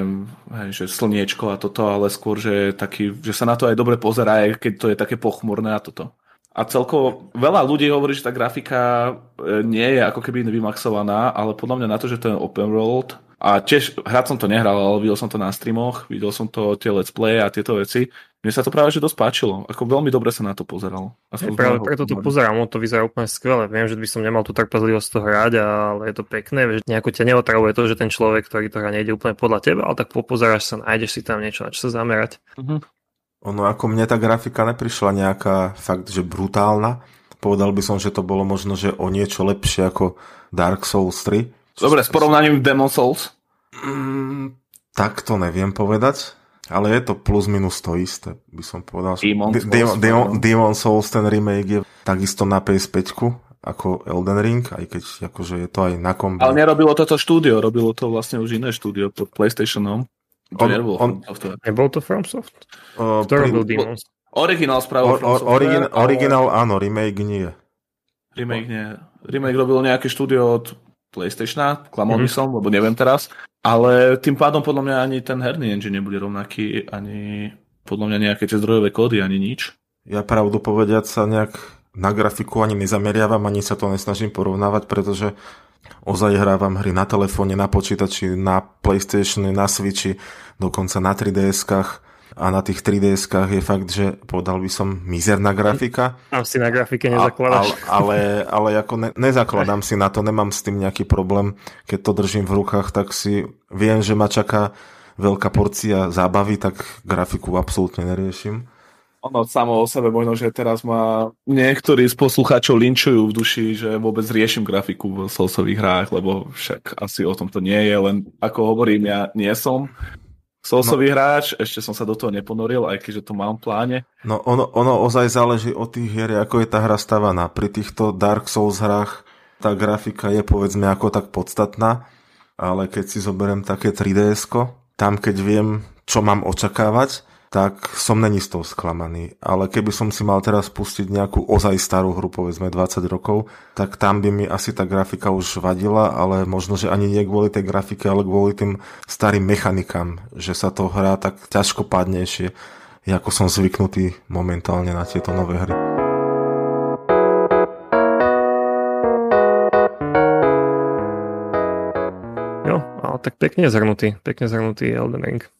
hej, že slniečko a toto, ale skôr, že, taký, že sa na to aj dobre pozerá, aj keď to je také pochmurné a toto. A celkovo veľa ľudí hovorí, že tá grafika e, nie je ako keby vymaxovaná, ale podľa mňa na to, že to je open world, a tiež, hrať som to nehral, ale videl som to na streamoch, videl som to tie let's play a tieto veci. Mne sa to práve že dosť páčilo. Ako veľmi dobre sa na to pozeral. Ja, práve preto to pozerám, to vyzerá úplne skvelé. Viem, že by som nemal tú trpezlivosť to hrať, ale je to pekné. Vieš, nejako ťa neotravuje to, že ten človek, ktorý to hrá, nejde úplne podľa teba, ale tak popozeráš sa, nájdeš si tam niečo, na čo sa zamerať. Uh-huh. Ono, ako mne tá grafika neprišla nejaká fakt, že brutálna. Povedal by som, že to bolo možno, že o niečo lepšie ako Dark Souls 3 Dobre, s porovnaním Demon Souls? Mm, tak to neviem povedať, ale je to plus minus to isté, by som povedal. Demon, Souls, Demon, Demon, Demon Souls, ten remake je takisto na PS5 ako Elden Ring, aj keď akože je to aj na kombi. Ale nerobilo toto štúdio, robilo to vlastne už iné štúdio pod PlayStationom. To on, nebol on, Nebol to FromSoft? Uh, Kto robil Demons? Originál spravil or, or, origin, ale... Originál áno, remake nie. Remake nie. Remake robil nejaké štúdio od PlayStationa, klamol mm-hmm. by som, lebo neviem teraz. Ale tým pádom podľa mňa ani ten herný engine nebude rovnaký, ani podľa mňa nejaké tie zdrojové kódy, ani nič. Ja pravdu povediať sa nejak na grafiku ani nezameriavam, ani sa to nesnažím porovnávať, pretože ozaj hrávam hry na telefóne, na počítači, na Playstation, na Switchi, dokonca na 3DS-kách a na tých 3DS-kách je fakt, že povedal by som mizerná grafika. Tam si na grafike nezakladáš. Ale, ale, ale ako ne, nezakladám si na to, nemám s tým nejaký problém. Keď to držím v rukách, tak si viem, že ma čaká veľká porcia zábavy, tak grafiku absolútne neriešim. Ono samo o sebe možno, že teraz ma niektorí z poslucháčov linčujú v duši, že vôbec riešim grafiku v solsových hrách, lebo však asi o tom to nie je, len ako hovorím, ja nie som Soulsový no. hráč, ešte som sa do toho neponoril, aj keďže to mám v pláne. No ono, ono ozaj záleží od tých hier, ako je tá hra stavaná. Pri týchto Dark Souls hrách tá grafika je povedzme ako tak podstatná, ale keď si zoberiem také 3ds tam keď viem, čo mám očakávať, tak som není z toho sklamaný. Ale keby som si mal teraz pustiť nejakú ozaj starú hru, povedzme 20 rokov, tak tam by mi asi tá grafika už vadila, ale možno, že ani nie kvôli tej grafike, ale kvôli tým starým mechanikám, že sa to hrá tak ťažko padnejšie, ako som zvyknutý momentálne na tieto nové hry. Tak pekne zhrnutý, pekne zhrnutý Elden Ring.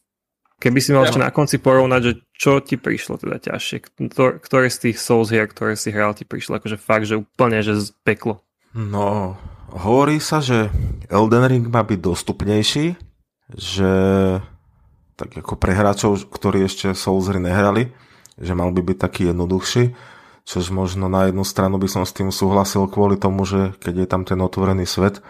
Keby si mal ja. ešte na konci porovnať, že čo ti prišlo teda ťažšie, ktoré z tých Souls hier, ktoré si hral, ti prišlo akože fakt, že úplne, že z peklo. No, hovorí sa, že Elden Ring má byť dostupnejší, že tak ako pre hráčov, ktorí ešte Souls hry nehrali, že mal by byť taký jednoduchší, čož možno na jednu stranu by som s tým súhlasil kvôli tomu, že keď je tam ten otvorený svet,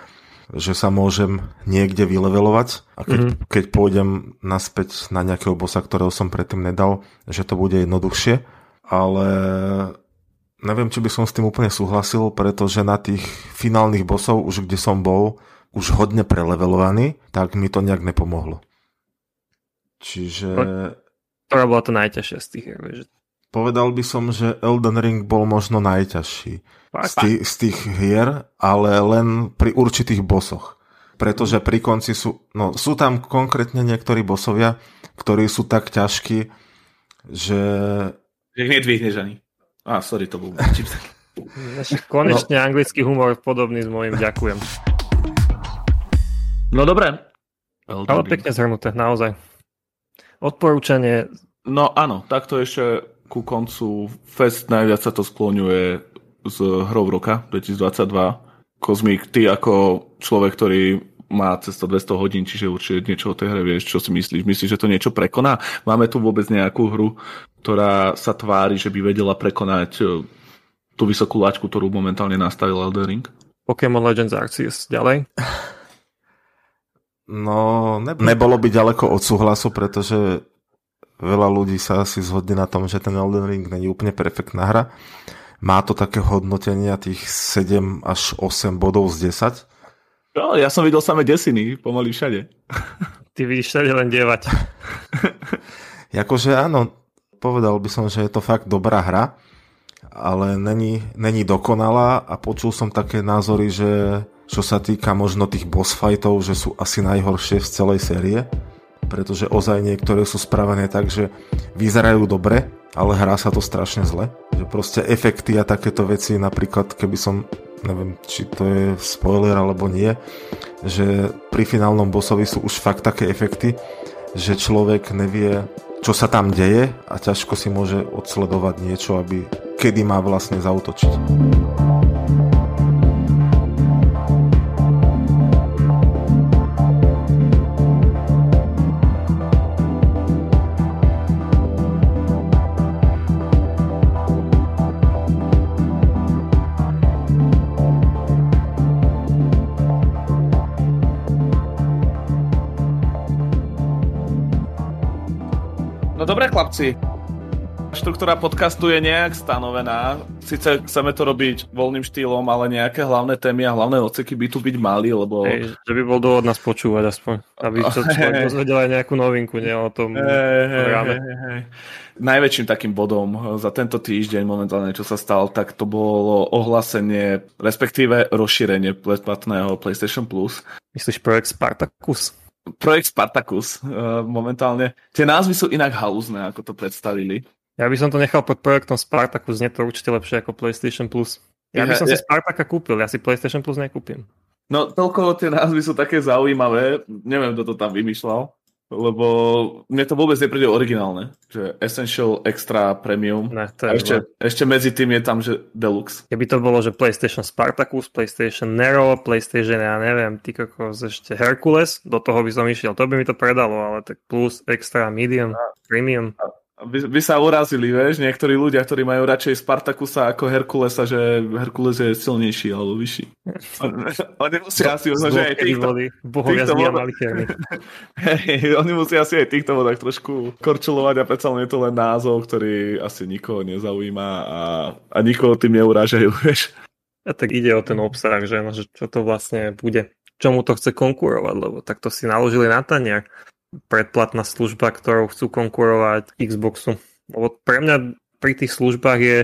že sa môžem niekde vylevelovať a keď, mm-hmm. keď pôjdem naspäť na nejakého bossa, ktorého som predtým nedal, že to bude jednoduchšie, ale neviem, či by som s tým úplne súhlasil, pretože na tých finálnych bossov, už kde som bol, už hodne prelevelovaný, tak mi to nejak nepomohlo. Čiže... Ktorá bola to najťažšia z tých hier, Povedal by som, že Elden Ring bol možno najťažší z tých, z tých hier, ale len pri určitých bosoch. Pretože pri konci sú, no sú tam konkrétne niektorí bosovia, ktorí sú tak ťažkí, že... Že ich nedvihneš ani. Á, sorry, to bol Konečne no. anglický humor podobný s mojim, ďakujem. No dobre. Ale pekne zhrnuté, naozaj. Odporúčanie... No áno, takto ešte ku koncu Fest najviac sa to skloňuje s hrou roka 2022. Kozmik, ty ako človek, ktorý má cez to 200 hodín, čiže určite niečo o tej hre vieš, čo si myslíš? Myslíš, že to niečo prekoná? Máme tu vôbec nejakú hru, ktorá sa tvári, že by vedela prekonať e, tú vysokú laťku, ktorú momentálne nastavil Elden Ring? Pokémon Legends Arceus. Ďalej? No, ne, nebolo by ďaleko od súhlasu, pretože Veľa ľudí sa asi zhodne na tom, že ten Elden Ring není úplne perfektná hra. Má to také hodnotenia tých 7 až 8 bodov z 10. No, ja som videl samé desiny, pomaly všade. Ty vidíš všade len dievať. Jakože áno, povedal by som, že je to fakt dobrá hra, ale není, není dokonalá a počul som také názory, že čo sa týka možno tých boss fightov, že sú asi najhoršie z celej série pretože ozaj niektoré sú spravené tak, že vyzerajú dobre, ale hrá sa to strašne zle. Že proste efekty a takéto veci, napríklad keby som, neviem, či to je spoiler alebo nie, že pri finálnom bossovi sú už fakt také efekty, že človek nevie, čo sa tam deje a ťažko si môže odsledovať niečo, aby kedy má vlastne zautočiť. Chlapci. Štruktúra podcastu je nejak stanovená. Sice chceme to robiť voľným štýlom, ale nejaké hlavné témy a hlavné odseky by tu byť mali, lebo... Hej, že by bol dôvod nás počúvať aspoň, aby sa človek dozvedel aj nejakú novinku, nie o tom hey, hey, hey, hey. Najväčším takým bodom za tento týždeň momentálne, čo sa stal, tak to bolo ohlásenie, respektíve rozšírenie platného PlayStation Plus. Myslíš projekt Spartacus? Projekt Spartacus uh, momentálne. Tie názvy sú inak halúzne, ako to predstavili. Ja by som to nechal pod projektom Spartacus, nie to určite lepšie ako PlayStation Plus. Ja by som ja, si Spartaka kúpil, ja si PlayStation Plus nekúpim. No, toľko tie názvy sú také zaujímavé, neviem, kto to tam vymýšľal lebo mne to vôbec nepríde originálne, že Essential, Extra, Premium. Ne, to je a ešte, ešte medzi tým je tam, že Deluxe. Keby to bolo, že PlayStation Spartacus, PlayStation Nero, PlayStation, ja neviem, ty kokos, ešte Hercules, do toho by som išiel, to by mi to predalo, ale tak plus, Extra, Medium, a, Premium. A by, by sa urazili, vieš, niektorí ľudia, ktorí majú radšej Spartakusa ako Herkulesa, že Herkules je silnejší alebo vyšší. Oni musia asi, že aj týchto, týchto vodách, hey, oni musia asi aj týchto vodách trošku korčulovať a predsa je to len názov, ktorý asi nikoho nezaujíma a, a nikoho tým neurážajú, vieš. A tak ide o ten obsah, že, no, že čo to vlastne bude, čomu to chce konkurovať, lebo takto si naložili na tanier predplatná služba, ktorou chcú konkurovať Xboxu. Lebo pre mňa pri tých službách je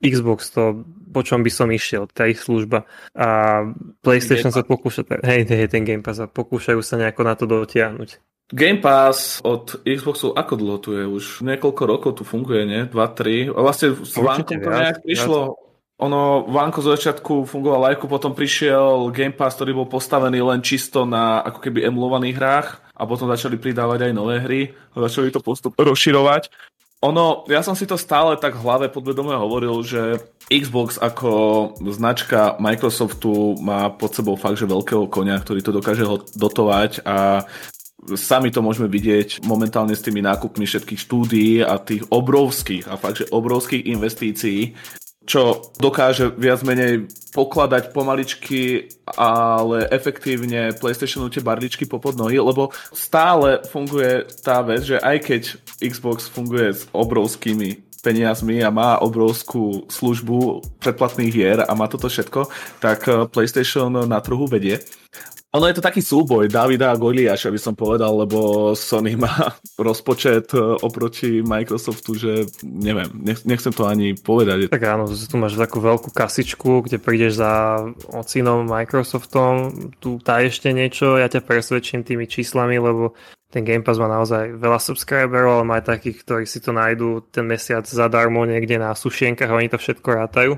Xbox to, po čom by som išiel, tá ich služba. A PlayStation sa pokúša, hej, hej, ten Game Pass a pokúšajú sa nejako na to dotiahnuť. Game Pass od Xboxu ako dlho tu je? Už niekoľko rokov tu funguje, nie? 2-3. A vlastne s Vánkom to nejak prišlo. Ono, Vánko z začiatku fungoval lajku, potom prišiel Game Pass, ktorý bol postavený len čisto na ako keby emulovaných hrách a potom začali pridávať aj nové hry a začali to postup rozširovať. Ono, ja som si to stále tak v hlave podvedome hovoril, že Xbox ako značka Microsoftu má pod sebou fakt, že veľkého konia, ktorý to dokáže dotovať a sami to môžeme vidieť momentálne s tými nákupmi všetkých štúdií a tých obrovských a fakt, že obrovských investícií čo dokáže viac menej pokladať pomaličky, ale efektívne PlayStationu tie barličky popod nohy, lebo stále funguje tá vec, že aj keď Xbox funguje s obrovskými peniazmi a má obrovskú službu predplatných hier a má toto všetko, tak PlayStation na trhu vedie. Ono je to taký súboj Davida a Goliáša, by som povedal, lebo Sony má rozpočet e, oproti Microsoftu, že neviem, nechcem to ani povedať. Tak áno, tu máš takú veľkú kasičku, kde prídeš za ocinom Microsoftom, tu tá ešte niečo, ja ťa presvedčím tými číslami, lebo ten Game Pass má naozaj veľa subscriberov, ale má aj takých, ktorí si to nájdú ten mesiac zadarmo niekde na sušienkach oni to všetko rátajú.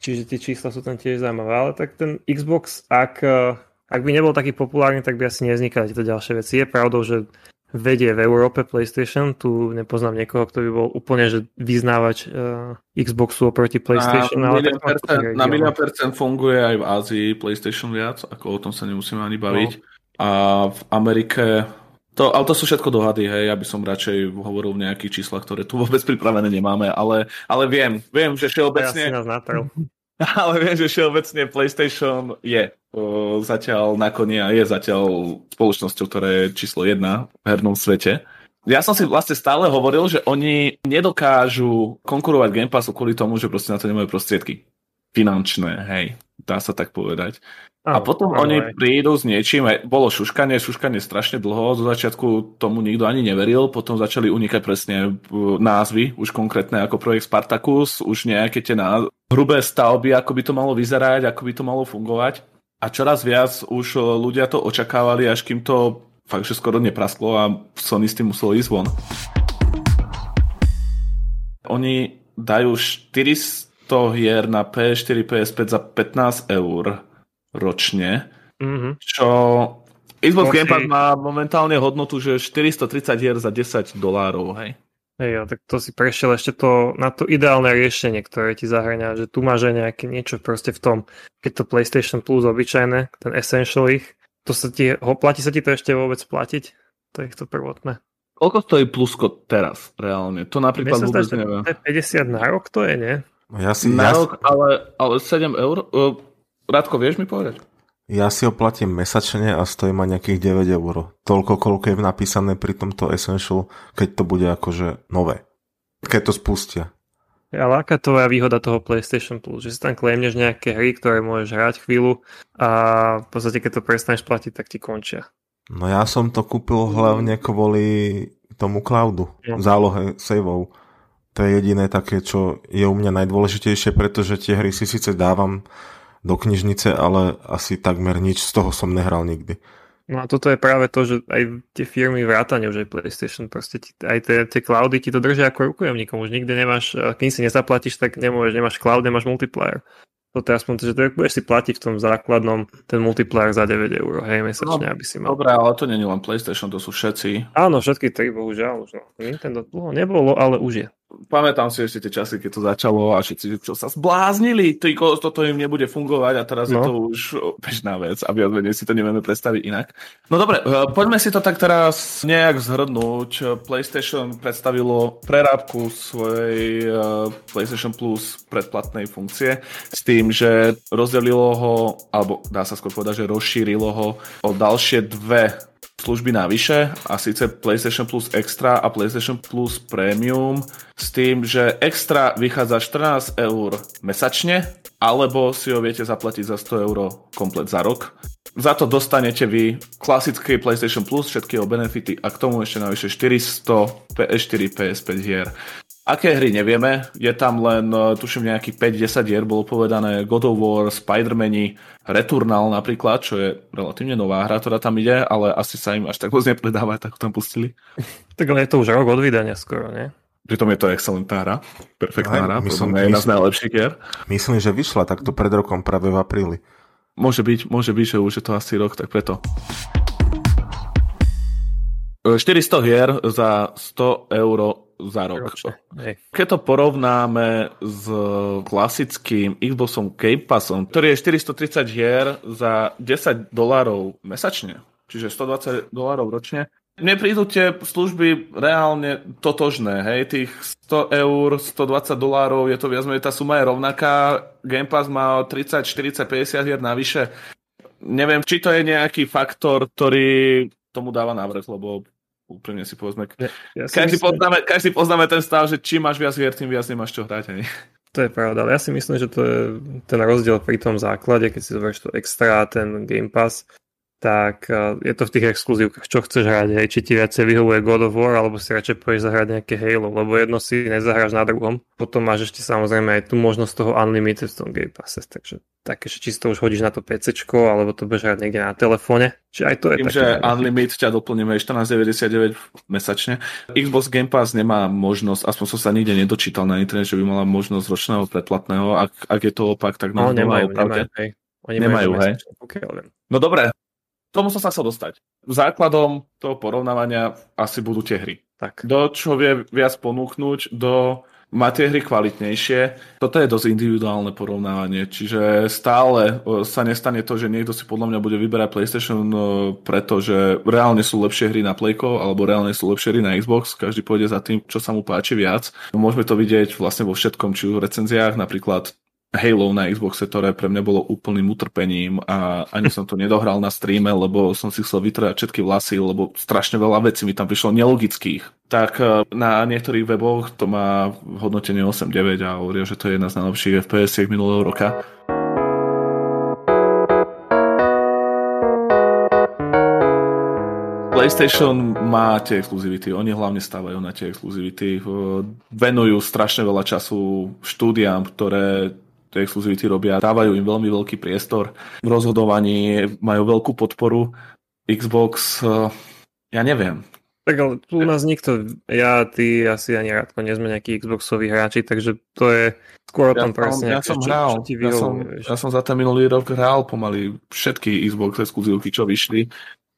Čiže tie čísla sú tam tiež zaujímavé, ale tak ten Xbox, ak e, ak by nebol taký populárny, tak by asi nevznikali tieto ďalšie veci. Je pravdou, že vedie v Európe PlayStation, tu nepoznám niekoho, kto by bol úplne že vyznávač uh, Xboxu oproti PlayStation. Na milión, percent, na milión percent funguje aj v Ázii PlayStation viac, ako o tom sa nemusíme ani baviť. No. A v Amerike to, ale to sú všetko dohady, hej, ja by som radšej hovoril v nejakých číslach, ktoré tu vôbec pripravené nemáme, ale, ale viem, viem, že všeobecne... Ja ale viem, že všeobecne PlayStation je zatiaľ na koni a je zatiaľ spoločnosťou, ktorá je číslo jedna v hernom svete. Ja som si vlastne stále hovoril, že oni nedokážu konkurovať Game Passu kvôli tomu, že proste na to nemajú prostriedky. Finančné, hej, dá sa tak povedať. A potom oh, oni prídu s niečím, bolo šuškanie, šuškanie strašne dlho, zo začiatku tomu nikto ani neveril, potom začali unikať presne názvy, už konkrétne ako projekt Spartacus, už nejaké tie hrubé stavby, ako by to malo vyzerať, ako by to malo fungovať. A čoraz viac už ľudia to očakávali, až kým to fakt, že skoro neprasklo a Sony s tým muselo ísť von. Oni dajú 400 hier na PS4, PS5 za 15 eur ročne, mm-hmm. čo Xbox. Game Pass má momentálne hodnotu, že 430 hier za 10 dolárov, hej. Hej, jo, tak to si prešiel ešte to, na to ideálne riešenie, ktoré ti zahrania, že tu máš aj nejaké niečo proste v tom, keď to PlayStation Plus obyčajné, ten Essential ich, to sa ti, ho, platí sa ti to ešte vôbec platiť? To je to prvotné. Koľko stojí plusko teraz reálne? To napríklad vôbec neviem. 50 na rok to je, nie? Ja si, na ja rok, ale, ale 7 eur? Rádko, vieš mi povedať? Ja si ho platím mesačne a stojí ma nejakých 9 eur. Toľko, koľko je napísané pri tomto Essential, keď to bude akože nové. Keď to spustia. Ale aká to je výhoda toho PlayStation Plus? Že si tam claimneš nejaké hry, ktoré môžeš hrať chvíľu a v podstate keď to prestaneš platiť, tak ti končia. No ja som to kúpil hlavne kvôli tomu cloudu, no. zálohe saveov. To je jediné také, čo je u mňa najdôležitejšie, pretože tie hry si síce dávam do knižnice, ale asi takmer nič z toho som nehral nikdy. No a toto je práve to, že aj tie firmy vrátane už aj PlayStation, proste ti, aj tie, tie cloudy ti to držia ako rukojemníkom, už nikde nemáš, kým si nezaplatíš, tak nemôžeš, nemáš cloud, nemáš multiplayer. Toto je aspoň to, že to budeš si platiť v tom základnom ten multiplayer za 9 eur, hej, mesačne, no, aby si mal. Dobre, ale to nie je len PlayStation, to sú všetci. Áno, všetky tri, bohužiaľ už no. Nintendo dlho nebolo, ale už je. Pamätám si ešte tie časy, keď to začalo a všetci, čo sa zbláznili, to, toto im nebude fungovať a teraz no. je to už bežná vec a viac menej si to nevieme predstaviť inak. No dobre, e, poďme si to tak teraz nejak zhrnúť. PlayStation predstavilo prerábku svojej e, PlayStation Plus predplatnej funkcie s tým, že rozdelilo ho, alebo dá sa skôr povedať, že rozšírilo ho o ďalšie dve služby navyše a síce PlayStation Plus Extra a PlayStation Plus Premium s tým, že Extra vychádza 14 eur mesačne alebo si ho viete zaplatiť za 100 eur komplet za rok. Za to dostanete vy klasický PlayStation Plus, všetky jeho benefity a k tomu ešte navyše 400 PS4, PS5 hier. Aké hry nevieme, je tam len, e, tuším, nejaký 5-10 hier, bolo povedané God of War, Spider-Mani, Returnal napríklad, čo je relatívne nová hra, ktorá tam ide, ale asi sa im až tak moc nepredáva, tak tam pustili. Tak ale je to už rok od vydania skoro, nie? Pritom je to excelentná hra, perfektná hra, myslím, je jedna z najlepších hier. Myslím, že vyšla takto pred rokom práve v apríli. Môže byť, môže byť, že už je to asi rok, tak preto. 400 hier za 100 eur za rok. Keď to porovnáme s klasickým Xboxom Game Passom, ktorý je 430 hier za 10 dolárov mesačne, čiže 120 dolárov ročne, mne prídu tie služby reálne totožné, hej, tých 100 eur, 120 dolárov, je to viac menej, tá suma je rovnaká, Game Pass má 30, 40, 50 hier navyše. Neviem, či to je nejaký faktor, ktorý tomu dáva návrh, lebo úprimne si povedzme. Ja, ja každý, myslím... poznáme, každý poznáme ten stav, že čím máš viac hier, tým viac nemáš čo hrať. Ani. To je pravda, ale ja si myslím, že to je ten rozdiel pri tom základe, keď si zoberieš to extra, ten Game Pass, tak e, je to v tých exkluzívkach, čo chceš hrať, hej, či ti viacej vyhovuje God of War, alebo si radšej pôjdeš zahrať nejaké Halo, lebo jedno si nezahráš na druhom. Potom máš ešte samozrejme aj tú možnosť toho Unlimited v tom Game Passe, takže také, že čisto už hodíš na to PC, alebo to budeš hrať niekde na telefóne. Či aj to je Tým, také, že Unlimited ťa doplníme 14,99 mesačne. Xbox Game Pass nemá možnosť, aspoň som sa nikde nedočítal na internete, že by mala možnosť ročného predplatného. Ak, ak je to opak, tak no, nemajú, nemajú, hej. Oni nemajú, hej. No dobre, tomu som sa chcel dostať. Základom toho porovnávania asi budú tie hry. Tak. Do čo vie viac ponúknuť, do má tie hry kvalitnejšie. Toto je dosť individuálne porovnávanie, čiže stále sa nestane to, že niekto si podľa mňa bude vyberať PlayStation pretože reálne sú lepšie hry na Playko alebo reálne sú lepšie hry na Xbox. Každý pôjde za tým, čo sa mu páči viac. Môžeme to vidieť vlastne vo všetkom, či v recenziách, napríklad Halo na Xboxe, ktoré pre mňa bolo úplným utrpením a ani som to nedohral na streame, lebo som si chcel vytrať všetky vlasy, lebo strašne veľa vecí mi tam prišlo nelogických. Tak e, na niektorých weboch to má hodnotenie 8.9 a hovoria, že to je jedna z najlepších fps minulého roka. PlayStation má tie exkluzivity, oni hlavne stávajú na tie exkluzivity, venujú strašne veľa času štúdiám, ktoré tie exkluzivity robia, dávajú im veľmi veľký priestor v rozhodovaní, majú veľkú podporu. Xbox, eh, ja neviem. Tak ale tu u nás nikto, ja, ty, asi ani Radko, nie sme nejakí Xboxoví hráči, takže to je skôr o tom ja presne. Ja som hral, čo, čo ja, som, ja som za ten minulý rok hral pomaly všetky Xbox exkluzívky, čo vyšli.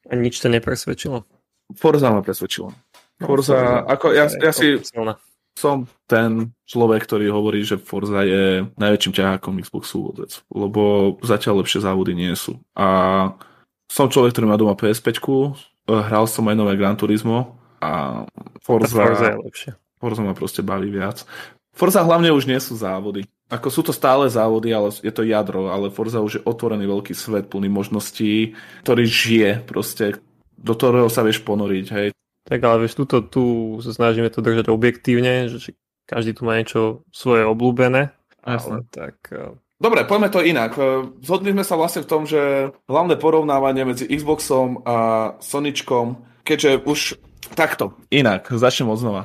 A nič to nepresvedčilo? Forza ma presvedčilo. No, Forza, ako ja, ja si... Silná som ten človek, ktorý hovorí, že Forza je najväčším ťahákom Xboxu vôbec, lebo zatiaľ lepšie závody nie sú. A som človek, ktorý má doma PS5, hral som aj nové Gran Turismo a Forza, a Forza je lepšie. Forza ma proste baví viac. Forza hlavne už nie sú závody. Ako sú to stále závody, ale je to jadro, ale Forza už je otvorený veľký svet plný možností, ktorý žije proste, do ktorého sa vieš ponoriť, hej. Tak ale vieš, tuto, tu sa snažíme to držať objektívne, že každý tu má niečo svoje obľúbené. Ale tak... Eh, Dobre, poďme to inak. Eh, zhodli sme sa vlastne v tom, že hlavné porovnávanie medzi Xboxom a Soničkom, keďže už takto, inak, začnem od znova.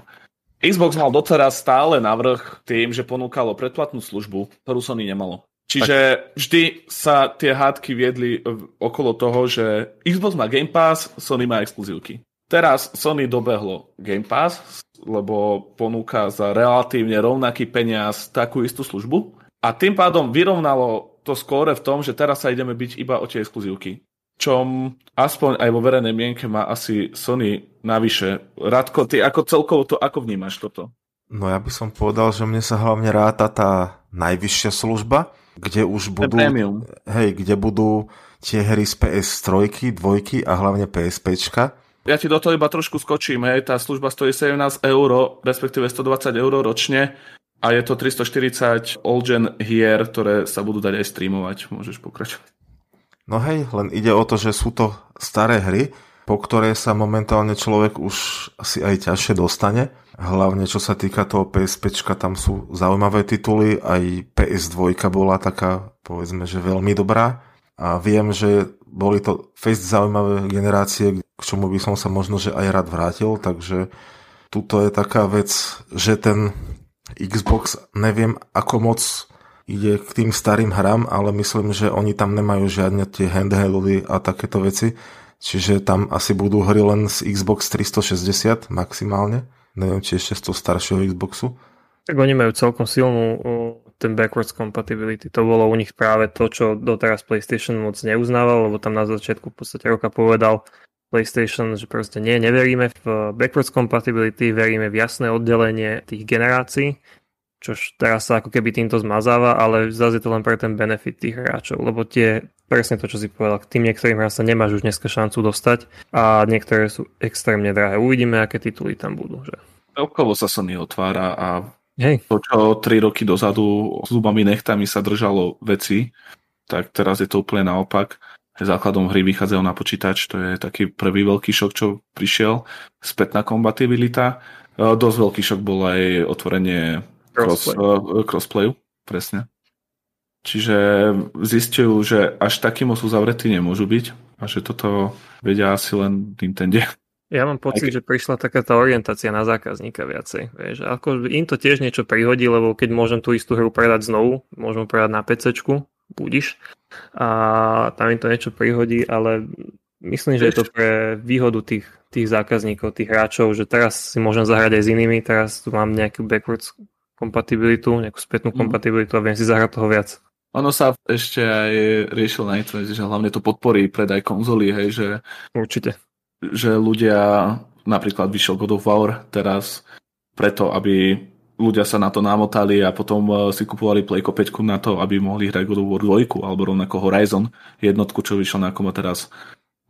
Xbox mal doteraz stále navrh tým, že ponúkalo predplatnú službu, ktorú Sony nemalo. Čiže vždy sa tie hádky viedli okolo toho, že Xbox má Game Pass, Sony má exkluzívky. Teraz Sony dobehlo Game Pass, lebo ponúka za relatívne rovnaký peniaz takú istú službu a tým pádom vyrovnalo to skóre v tom, že teraz sa ideme byť iba o tie exkluzívky. Čom aspoň aj vo verejnej mienke má asi Sony navyše. Radko, ty ako celkovo to, ako vnímaš toto? No ja by som povedal, že mne sa hlavne ráta tá najvyššia služba, kde už budú, hej, kde budú tie hry z PS3, dvojky a hlavne PSPčka. Ja ti do toho iba trošku skočím, hej, tá služba stojí 17 eur, respektíve 120 eur ročne a je to 340 old-gen hier, ktoré sa budú dať aj streamovať. Môžeš pokračovať. No hej, len ide o to, že sú to staré hry, po ktoré sa momentálne človek už asi aj ťažšie dostane. Hlavne čo sa týka toho PSP, tam sú zaujímavé tituly, aj PS2 bola taká, povedzme, že veľmi dobrá. A viem, že boli to fest zaujímavé generácie, k čomu by som sa možno že aj rád vrátil, takže tuto je taká vec, že ten Xbox neviem ako moc ide k tým starým hram, ale myslím, že oni tam nemajú žiadne tie handheldy a takéto veci. Čiže tam asi budú hry len z Xbox 360 maximálne. Neviem, či ešte z toho staršieho Xboxu. Tak oni majú celkom silnú ten backwards compatibility. To bolo u nich práve to, čo doteraz PlayStation moc neuznával, lebo tam na začiatku v podstate roka povedal, PlayStation, že proste nie, neveríme v backwards compatibility, veríme v jasné oddelenie tých generácií, čož teraz sa ako keby týmto zmazáva, ale zase je to len pre ten benefit tých hráčov, lebo tie, presne to, čo si povedal, k tým niektorým hrám sa nemáš už dneska šancu dostať a niektoré sú extrémne drahé. Uvidíme, aké tituly tam budú. Že? Celkovo sa Sony otvára a Hej. to, čo 3 roky dozadu zubami nechtami sa držalo veci, tak teraz je to úplne naopak základom hry vychádzajú na počítač, to je taký prvý veľký šok, čo prišiel, spätná kompatibilita. E, dosť veľký šok bol aj otvorenie crossplay. cross, uh, crossplayu, presne. Čiže zistujú, že až taký moc uzavretí nemôžu byť a že toto vedia asi len Nintendo. Ja mám pocit, že prišla taká tá orientácia na zákazníka viacej. Vieš, ako im to tiež niečo prihodí, lebo keď môžem tú istú hru predať znovu, môžem predať na PC, budiš, a tam im to niečo prihodí, ale myslím, že je to pre výhodu tých, tých zákazníkov, tých hráčov, že teraz si môžem zahrať aj s inými, teraz tu mám nejakú backwards kompatibilitu, nejakú spätnú mm. kompatibilitu a viem si zahrať toho viac. Ono sa ešte aj riešil na internete, že hlavne to podporí predaj konzoly, hej, že... Určite. Že ľudia, napríklad vyšiel God of War teraz preto, aby ľudia sa na to namotali a potom e, si kupovali Playko 5 na to, aby mohli hrať God of War 2 alebo rovnako Horizon jednotku, čo vyšlo na komu teraz.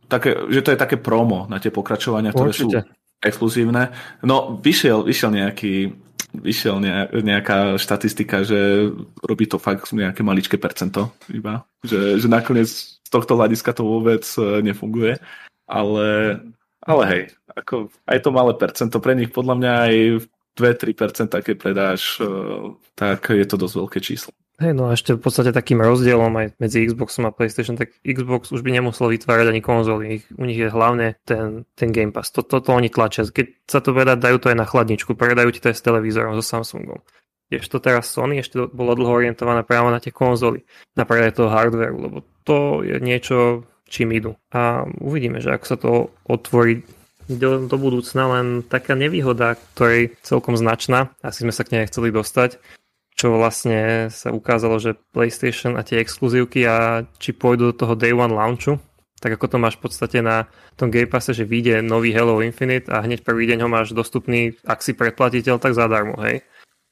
Také, že to je také promo na tie pokračovania, ktoré Určite. sú exkluzívne. No, vyšiel, vyšiel nejaký vyšiel nejaká štatistika, že robí to fakt nejaké maličké percento iba. Že, že nakoniec z tohto hľadiska to vôbec e, nefunguje. Ale, ale hej, ako aj to malé percento pre nich podľa mňa aj 2-3% keď predáš, e, tak je to dosť veľké číslo. Hej, no a ešte v podstate takým rozdielom aj medzi Xboxom a PlayStation, tak Xbox už by nemusel vytvárať ani konzoly. u nich je hlavne ten, ten Game Pass. Toto to, to oni tlačia. Keď sa to vedá, dajú to aj na chladničku. Predajú ti to aj s televízorom, so Samsungom. Tiež to teraz Sony ešte bolo dlho orientované práve na tie konzoly, na predaj toho hardwareu, lebo to je niečo, čím idú. A uvidíme, že ako sa to otvorí do, do budúcna, len taká nevýhoda, ktorej celkom značná, asi sme sa k nej chceli dostať, čo vlastne sa ukázalo, že PlayStation a tie exkluzívky a či pôjdu do toho Day One launchu, tak ako to máš v podstate na tom Game Passe, že vyjde nový Halo Infinite a hneď prvý deň ho máš dostupný, ak si predplatiteľ, tak zadarmo, hej.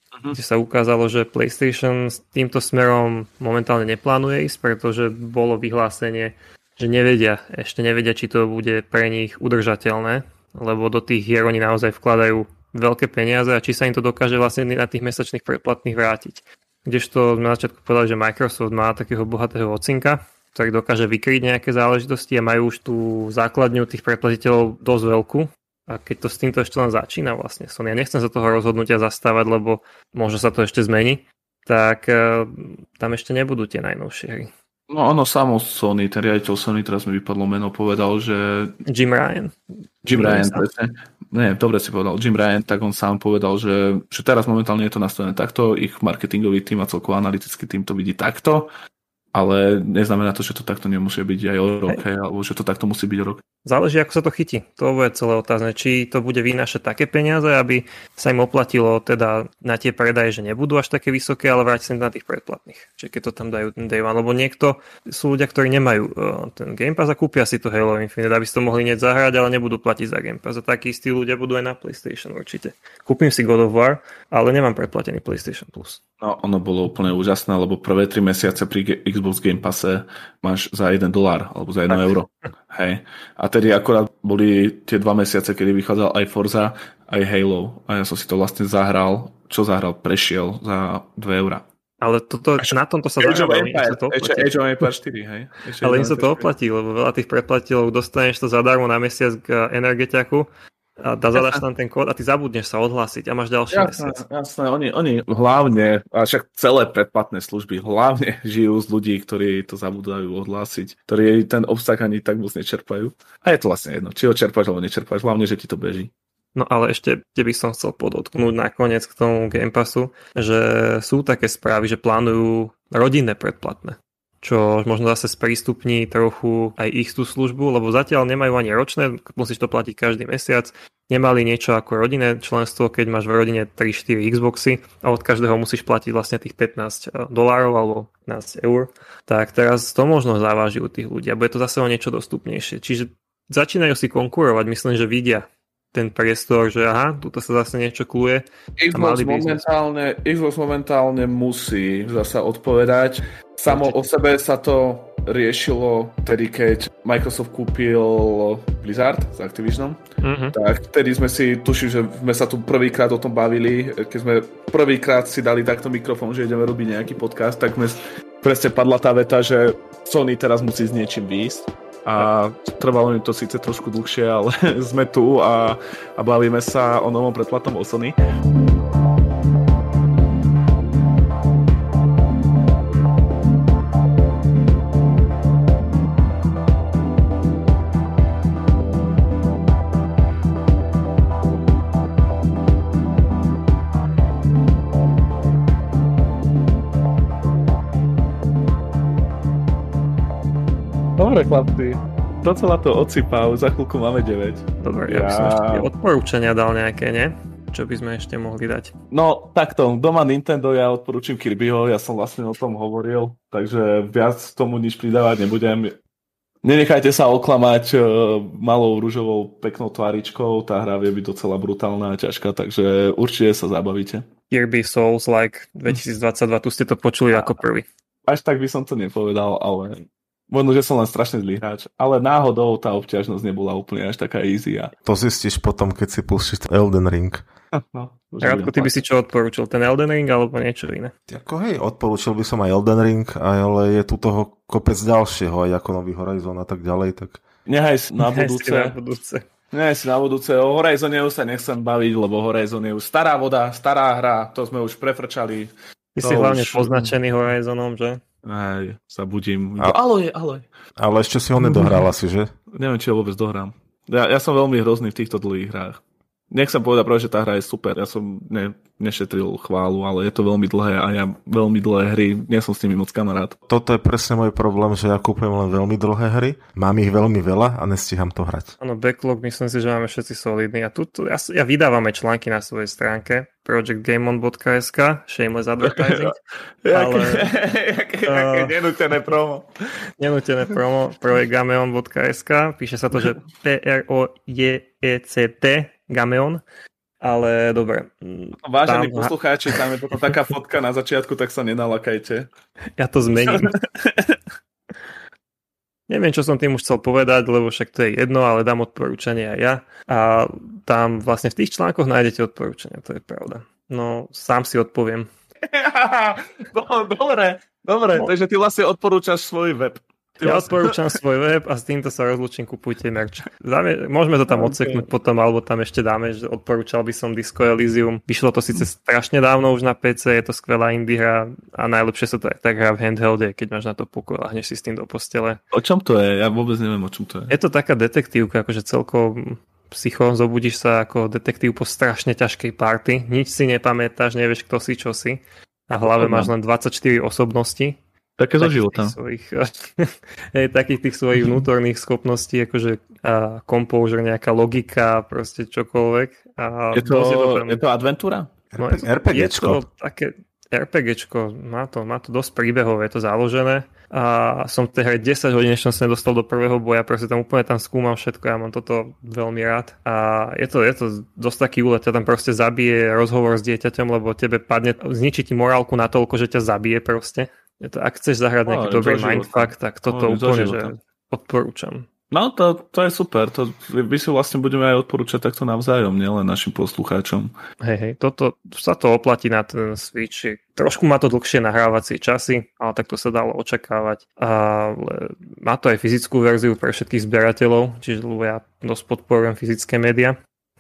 Uh-huh. Kde sa ukázalo, že PlayStation s týmto smerom momentálne neplánuje ísť, pretože bolo vyhlásenie, že nevedia, ešte nevedia, či to bude pre nich udržateľné, lebo do tých hier oni naozaj vkladajú veľké peniaze a či sa im to dokáže vlastne na tých mesačných predplatných vrátiť. Kdežto na začiatku povedali, že Microsoft má takého bohatého ocinka, ktorý dokáže vykryť nejaké záležitosti a majú už tú základňu tých predplatiteľov dosť veľkú. A keď to s týmto ešte len začína vlastne, som ja nechcem sa toho rozhodnutia zastávať, lebo možno sa to ešte zmení, tak uh, tam ešte nebudú tie najnovšie hry. No ono samo Sony, ten riaditeľ Sony, teraz mi vypadlo meno, povedal, že... Jim Ryan. Jim Ryan, presne. Nie, dobre si povedal. Jim Ryan, tak on sám povedal, že, že teraz momentálne je to nastavené takto, ich marketingový tým a celkovo analytický tým to vidí takto, ale neznamená to, že to takto nemusí byť aj o rok, hej, alebo že to takto musí byť o rok. Záleží, ako sa to chytí. To je celé otázne. Či to bude vynášať také peniaze, aby sa im oplatilo teda na tie predaje, že nebudú až také vysoké, ale vrátiť sa na tých predplatných. Čiže keď to tam dajú ten day one. Lebo niekto, sú ľudia, ktorí nemajú uh, ten Game Pass a kúpia si to Halo Infinite, aby si to mohli hneď zahrať, ale nebudú platiť za Game Pass. A takí istí ľudia budú aj na PlayStation určite. Kúpim si God of War, ale nemám predplatený PlayStation Plus. No, ono bolo úplne úžasné, lebo prvé 3 mesiace pri Xbox Game Passe máš za 1 dolár alebo za 1 euro. Hej. A tedy akorát boli tie dva mesiace, kedy vychádzal aj Forza, aj Halo. A ja som si to vlastne zahral, čo zahral, prešiel za 2 eurá. Ale toto, Až, na tomto sa zahralo. Age of Empires 4, hej. Ešte ale im sa to oplatí, lebo veľa tých predplatilov dostaneš to zadarmo na mesiac k energetiaku a dá zadaš tam ten kód a ty zabudneš sa odhlásiť a máš ďalší jasné, mesiac. Jasné, oni, oni hlavne, a však celé predplatné služby, hlavne žijú z ľudí, ktorí to zabudajú odhlásiť, ktorí ten obsah ani tak moc nečerpajú. A je to vlastne jedno, či ho čerpáš alebo nečerpáš, hlavne, že ti to beží. No ale ešte, kde by som chcel podotknúť nakoniec k tomu Game Passu, že sú také správy, že plánujú rodinné predplatné čo možno zase sprístupní trochu aj ich tú službu, lebo zatiaľ nemajú ani ročné, musíš to platiť každý mesiac. Nemali niečo ako rodinné členstvo, keď máš v rodine 3-4 Xboxy a od každého musíš platiť vlastne tých 15 eh, dolárov alebo 15 eur. Tak teraz to možno závaží u tých ľudí a bude to zase o niečo dostupnejšie. Čiže začínajú si konkurovať, myslím, že vidia ten priestor, že aha, tu sa zase niečo kluje. Xbox momentálne, Xbox momentálne musí zasa odpovedať. Samo o sebe sa to riešilo tedy, keď Microsoft kúpil Blizzard s Activisionom, mm-hmm. tak vtedy sme si, tuším, že sme sa tu prvýkrát o tom bavili, keď sme prvýkrát si dali takto mikrofón, že ideme robiť nejaký podcast, tak sme presne padla tá veta, že Sony teraz musí s niečím výjsť a trvalo mi to síce trošku dlhšie, ale sme tu a, a bavíme sa o novom predplatom o Sony. Dobre, chlapci. Docela to odsypal, za chvíľku máme 9. Dobre, ja, ja by som ešte odporúčania dal nejaké, nie? Čo by sme ešte mohli dať? No, takto, doma Nintendo ja odporúčim Kirbyho, ja som vlastne o tom hovoril, takže viac tomu nič pridávať nebudem. Nenechajte sa oklamať uh, malou rúžovou peknou tváričkou, tá hra vie byť docela brutálna a ťažká, takže určite sa zabavíte. Kirby Souls like 2022, tu ste to počuli ako prvý. Až tak by som to nepovedal, ale Možno, že som len strašne zlý hráč, ale náhodou tá obťažnosť nebola úplne až taká easy. A... To zistíš potom, keď si pustíš Elden Ring. No, Radko, ty by si čo odporúčil? Ten Elden Ring alebo niečo iné? Ako hej, odporúčil by som aj Elden Ring, ale je tu toho kopec ďalšieho, aj ako Nový Horizon a tak ďalej. Tak... Nehaj si na budúce. Nehaj si na budúce. Nehaj si na budúce. O Horizone už sa nechcem baviť, lebo Horizon je už stará voda, stará hra, to sme už prefrčali. Ty to si hlavne už... poznačený Horizonom, že? Aj, sa budím. A... Aloj, aloj. Ale ešte si ho nedohral asi, že? Neviem, či ho vôbec dohrám. Ja, ja som veľmi hrozný v týchto dlhých hrách. Nechcem povedať práve, že tá hra je super. Ja som ne, nešetril chválu, ale je to veľmi dlhé a ja veľmi dlhé hry, nie som s nimi moc kamarát. Toto je presne môj problém, že ja kúpujem len veľmi dlhé hry, mám ich veľmi veľa a nestíham to hrať. Áno, backlog myslím si, že máme všetci solidní a tu, ja, ja vydávame články na svojej stránke projectgamon.sk, shameless advertising. ale, jaké, uh, nenútené promo. Nenútené promo, projectgameon.sk, píše sa to, že P-R-O-J-E-C-T, Gameon, ale dobre. No, vážení tam... poslucháči, tam je toto taká fotka na začiatku, tak sa nenalakajte. Ja to zmením. Neviem, čo som tým už chcel povedať, lebo však to je jedno, ale dám odporúčanie aj ja. A tam vlastne v tých článkoch nájdete odporúčania, to je pravda. No, sám si odpoviem. dobre, dobre, no. takže ty vlastne odporúčaš svoj web. Ja odporúčam svoj web a s týmto sa rozlučím, kupujte merch. Záme, môžeme to tam okay. odseknúť potom, alebo tam ešte dáme, že odporúčal by som Disco Elysium. Vyšlo to síce strašne dávno už na PC, je to skvelá indie hra a najlepšie sa to aj tak hrá v handhelde, keď máš na to pokoj a si s tým do postele. O čom to je? Ja vôbec neviem, o čom to je. Je to taká detektívka, akože celkom psycho, zobudíš sa ako detektív po strašne ťažkej party, nič si nepamätáš, nevieš kto si, čo si a v hlave máš len 24 osobnosti Také zo života. Svojich, hej, takých tých svojich vnútorných schopností, akože a composure, nejaká logika, proste čokoľvek. A je, to, je to adventúra? No, RPGčko. Je to také RPGčko, má to, má to dosť príbehov, je to založené a som v tej hre 10 hodín, než som sa dostal do prvého boja, proste tam úplne tam skúmam všetko, ja mám toto veľmi rád a je to, je to dosť taký úlet, ťa tam proste zabije rozhovor s dieťaťom, lebo tebe padne, zničí ti morálku na toľko, že ťa zabije proste. Je to, ak chceš zahrať nejaký no, dobrý mindfuck, tak toto no, úplne, že odporúčam. No to, to je super, to, my si vlastne budeme aj odporúčať takto navzájom, nielen našim poslucháčom. Hej, hej, toto sa to oplatí na ten Switch. Trošku má to dlhšie nahrávacie časy, ale tak to sa dalo očakávať. Ale má to aj fyzickú verziu pre všetkých zberateľov, čiže ja dosť podporujem fyzické médiá,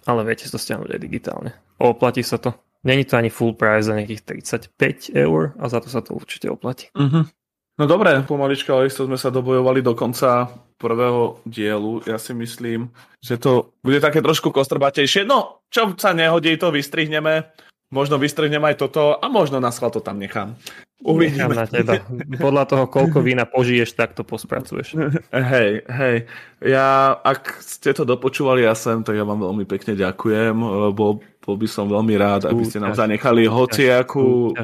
ale viete to stiahnuť aj digitálne. Oplatí sa to. Není to ani full price za nejakých 35 eur a za to sa to určite oplatí. Uh-huh. No dobre, pomalička, ale isto sme sa dobojovali do konca prvého dielu. Ja si myslím, že to bude také trošku kostrbatejšie. No, čo sa nehodí, to vystrihneme. Možno vystrihnem aj toto a možno na to tam nechám. Uvidíme. Nechám na teba. Podľa toho, koľko vína požiješ, tak to pospracuješ. Hej, hej. Ja, ak ste to dopočúvali ja sem, tak ja vám veľmi pekne ďakujem. Bol, bol by som veľmi rád, aby ste nám zanechali hociakú...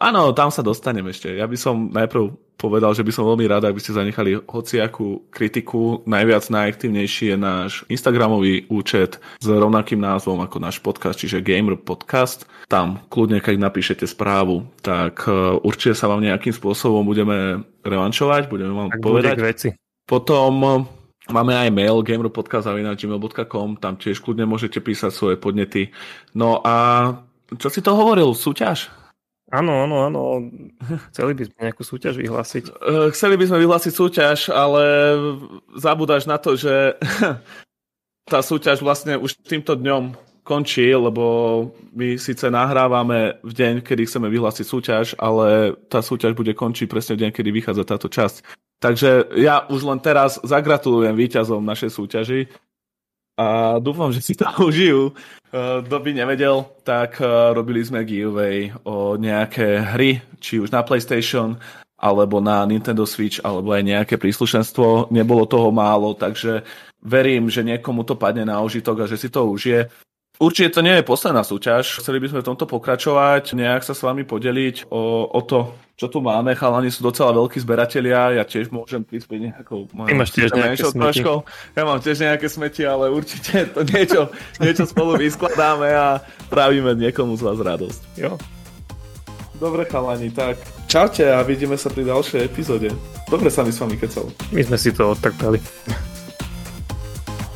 Áno, tam sa dostanem ešte. Ja by som najprv povedal, že by som veľmi rád, aby ste zanechali hociakú kritiku. Najviac najaktívnejší je náš Instagramový účet s rovnakým názvom ako náš podcast, čiže Gamer Podcast. Tam kľudne, keď napíšete správu, tak e, určite sa vám nejakým spôsobom budeme revančovať, budeme vám tak povedať. Veci. Potom Máme aj mail gamerpodcast.gmail.com, tam tiež kľudne môžete písať svoje podnety. No a čo si to hovoril? Súťaž? Áno, áno, áno. Chceli by sme nejakú súťaž vyhlásiť. Eh, chceli by sme vyhlásiť súťaž, ale zabúdaš na to, že tá súťaž vlastne už týmto dňom končí, lebo my síce nahrávame v deň, kedy chceme vyhlásiť súťaž, ale tá súťaž bude končiť presne v deň, kedy vychádza táto časť. Takže ja už len teraz zagratulujem víťazom našej súťaži a dúfam, že si to užijú. Eh, kto by nevedel, tak eh, robili sme giveaway o nejaké hry, či už na PlayStation, alebo na Nintendo Switch, alebo aj nejaké príslušenstvo. Nebolo toho málo, takže verím, že niekomu to padne na užitok a že si to užije. Určite to nie je posledná súťaž. Chceli by sme v tomto pokračovať, nejak sa s vami podeliť o, o to, čo tu máme. Chalani sú docela veľkí zberatelia, ja tiež môžem prispieť nejakou Ty máš tiež nejaké smeti. Ja mám tiež nejaké smeti, ale určite to niečo, niečo spolu vyskladáme a pravíme niekomu z vás radosť. Jo. Dobre chalani, tak čaute a vidíme sa pri ďalšej epizóde. Dobre sa mi s vami kecal. My sme si to odtrpeli.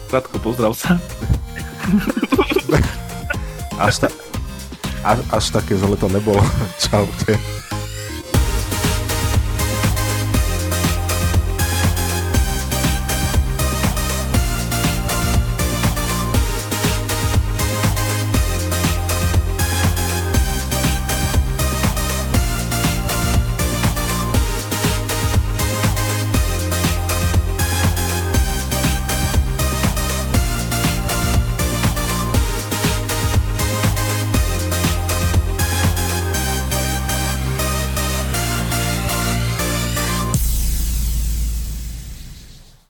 Krátko pozdrav sa. Až, ta, až, až také zle to nebolo. Čaute.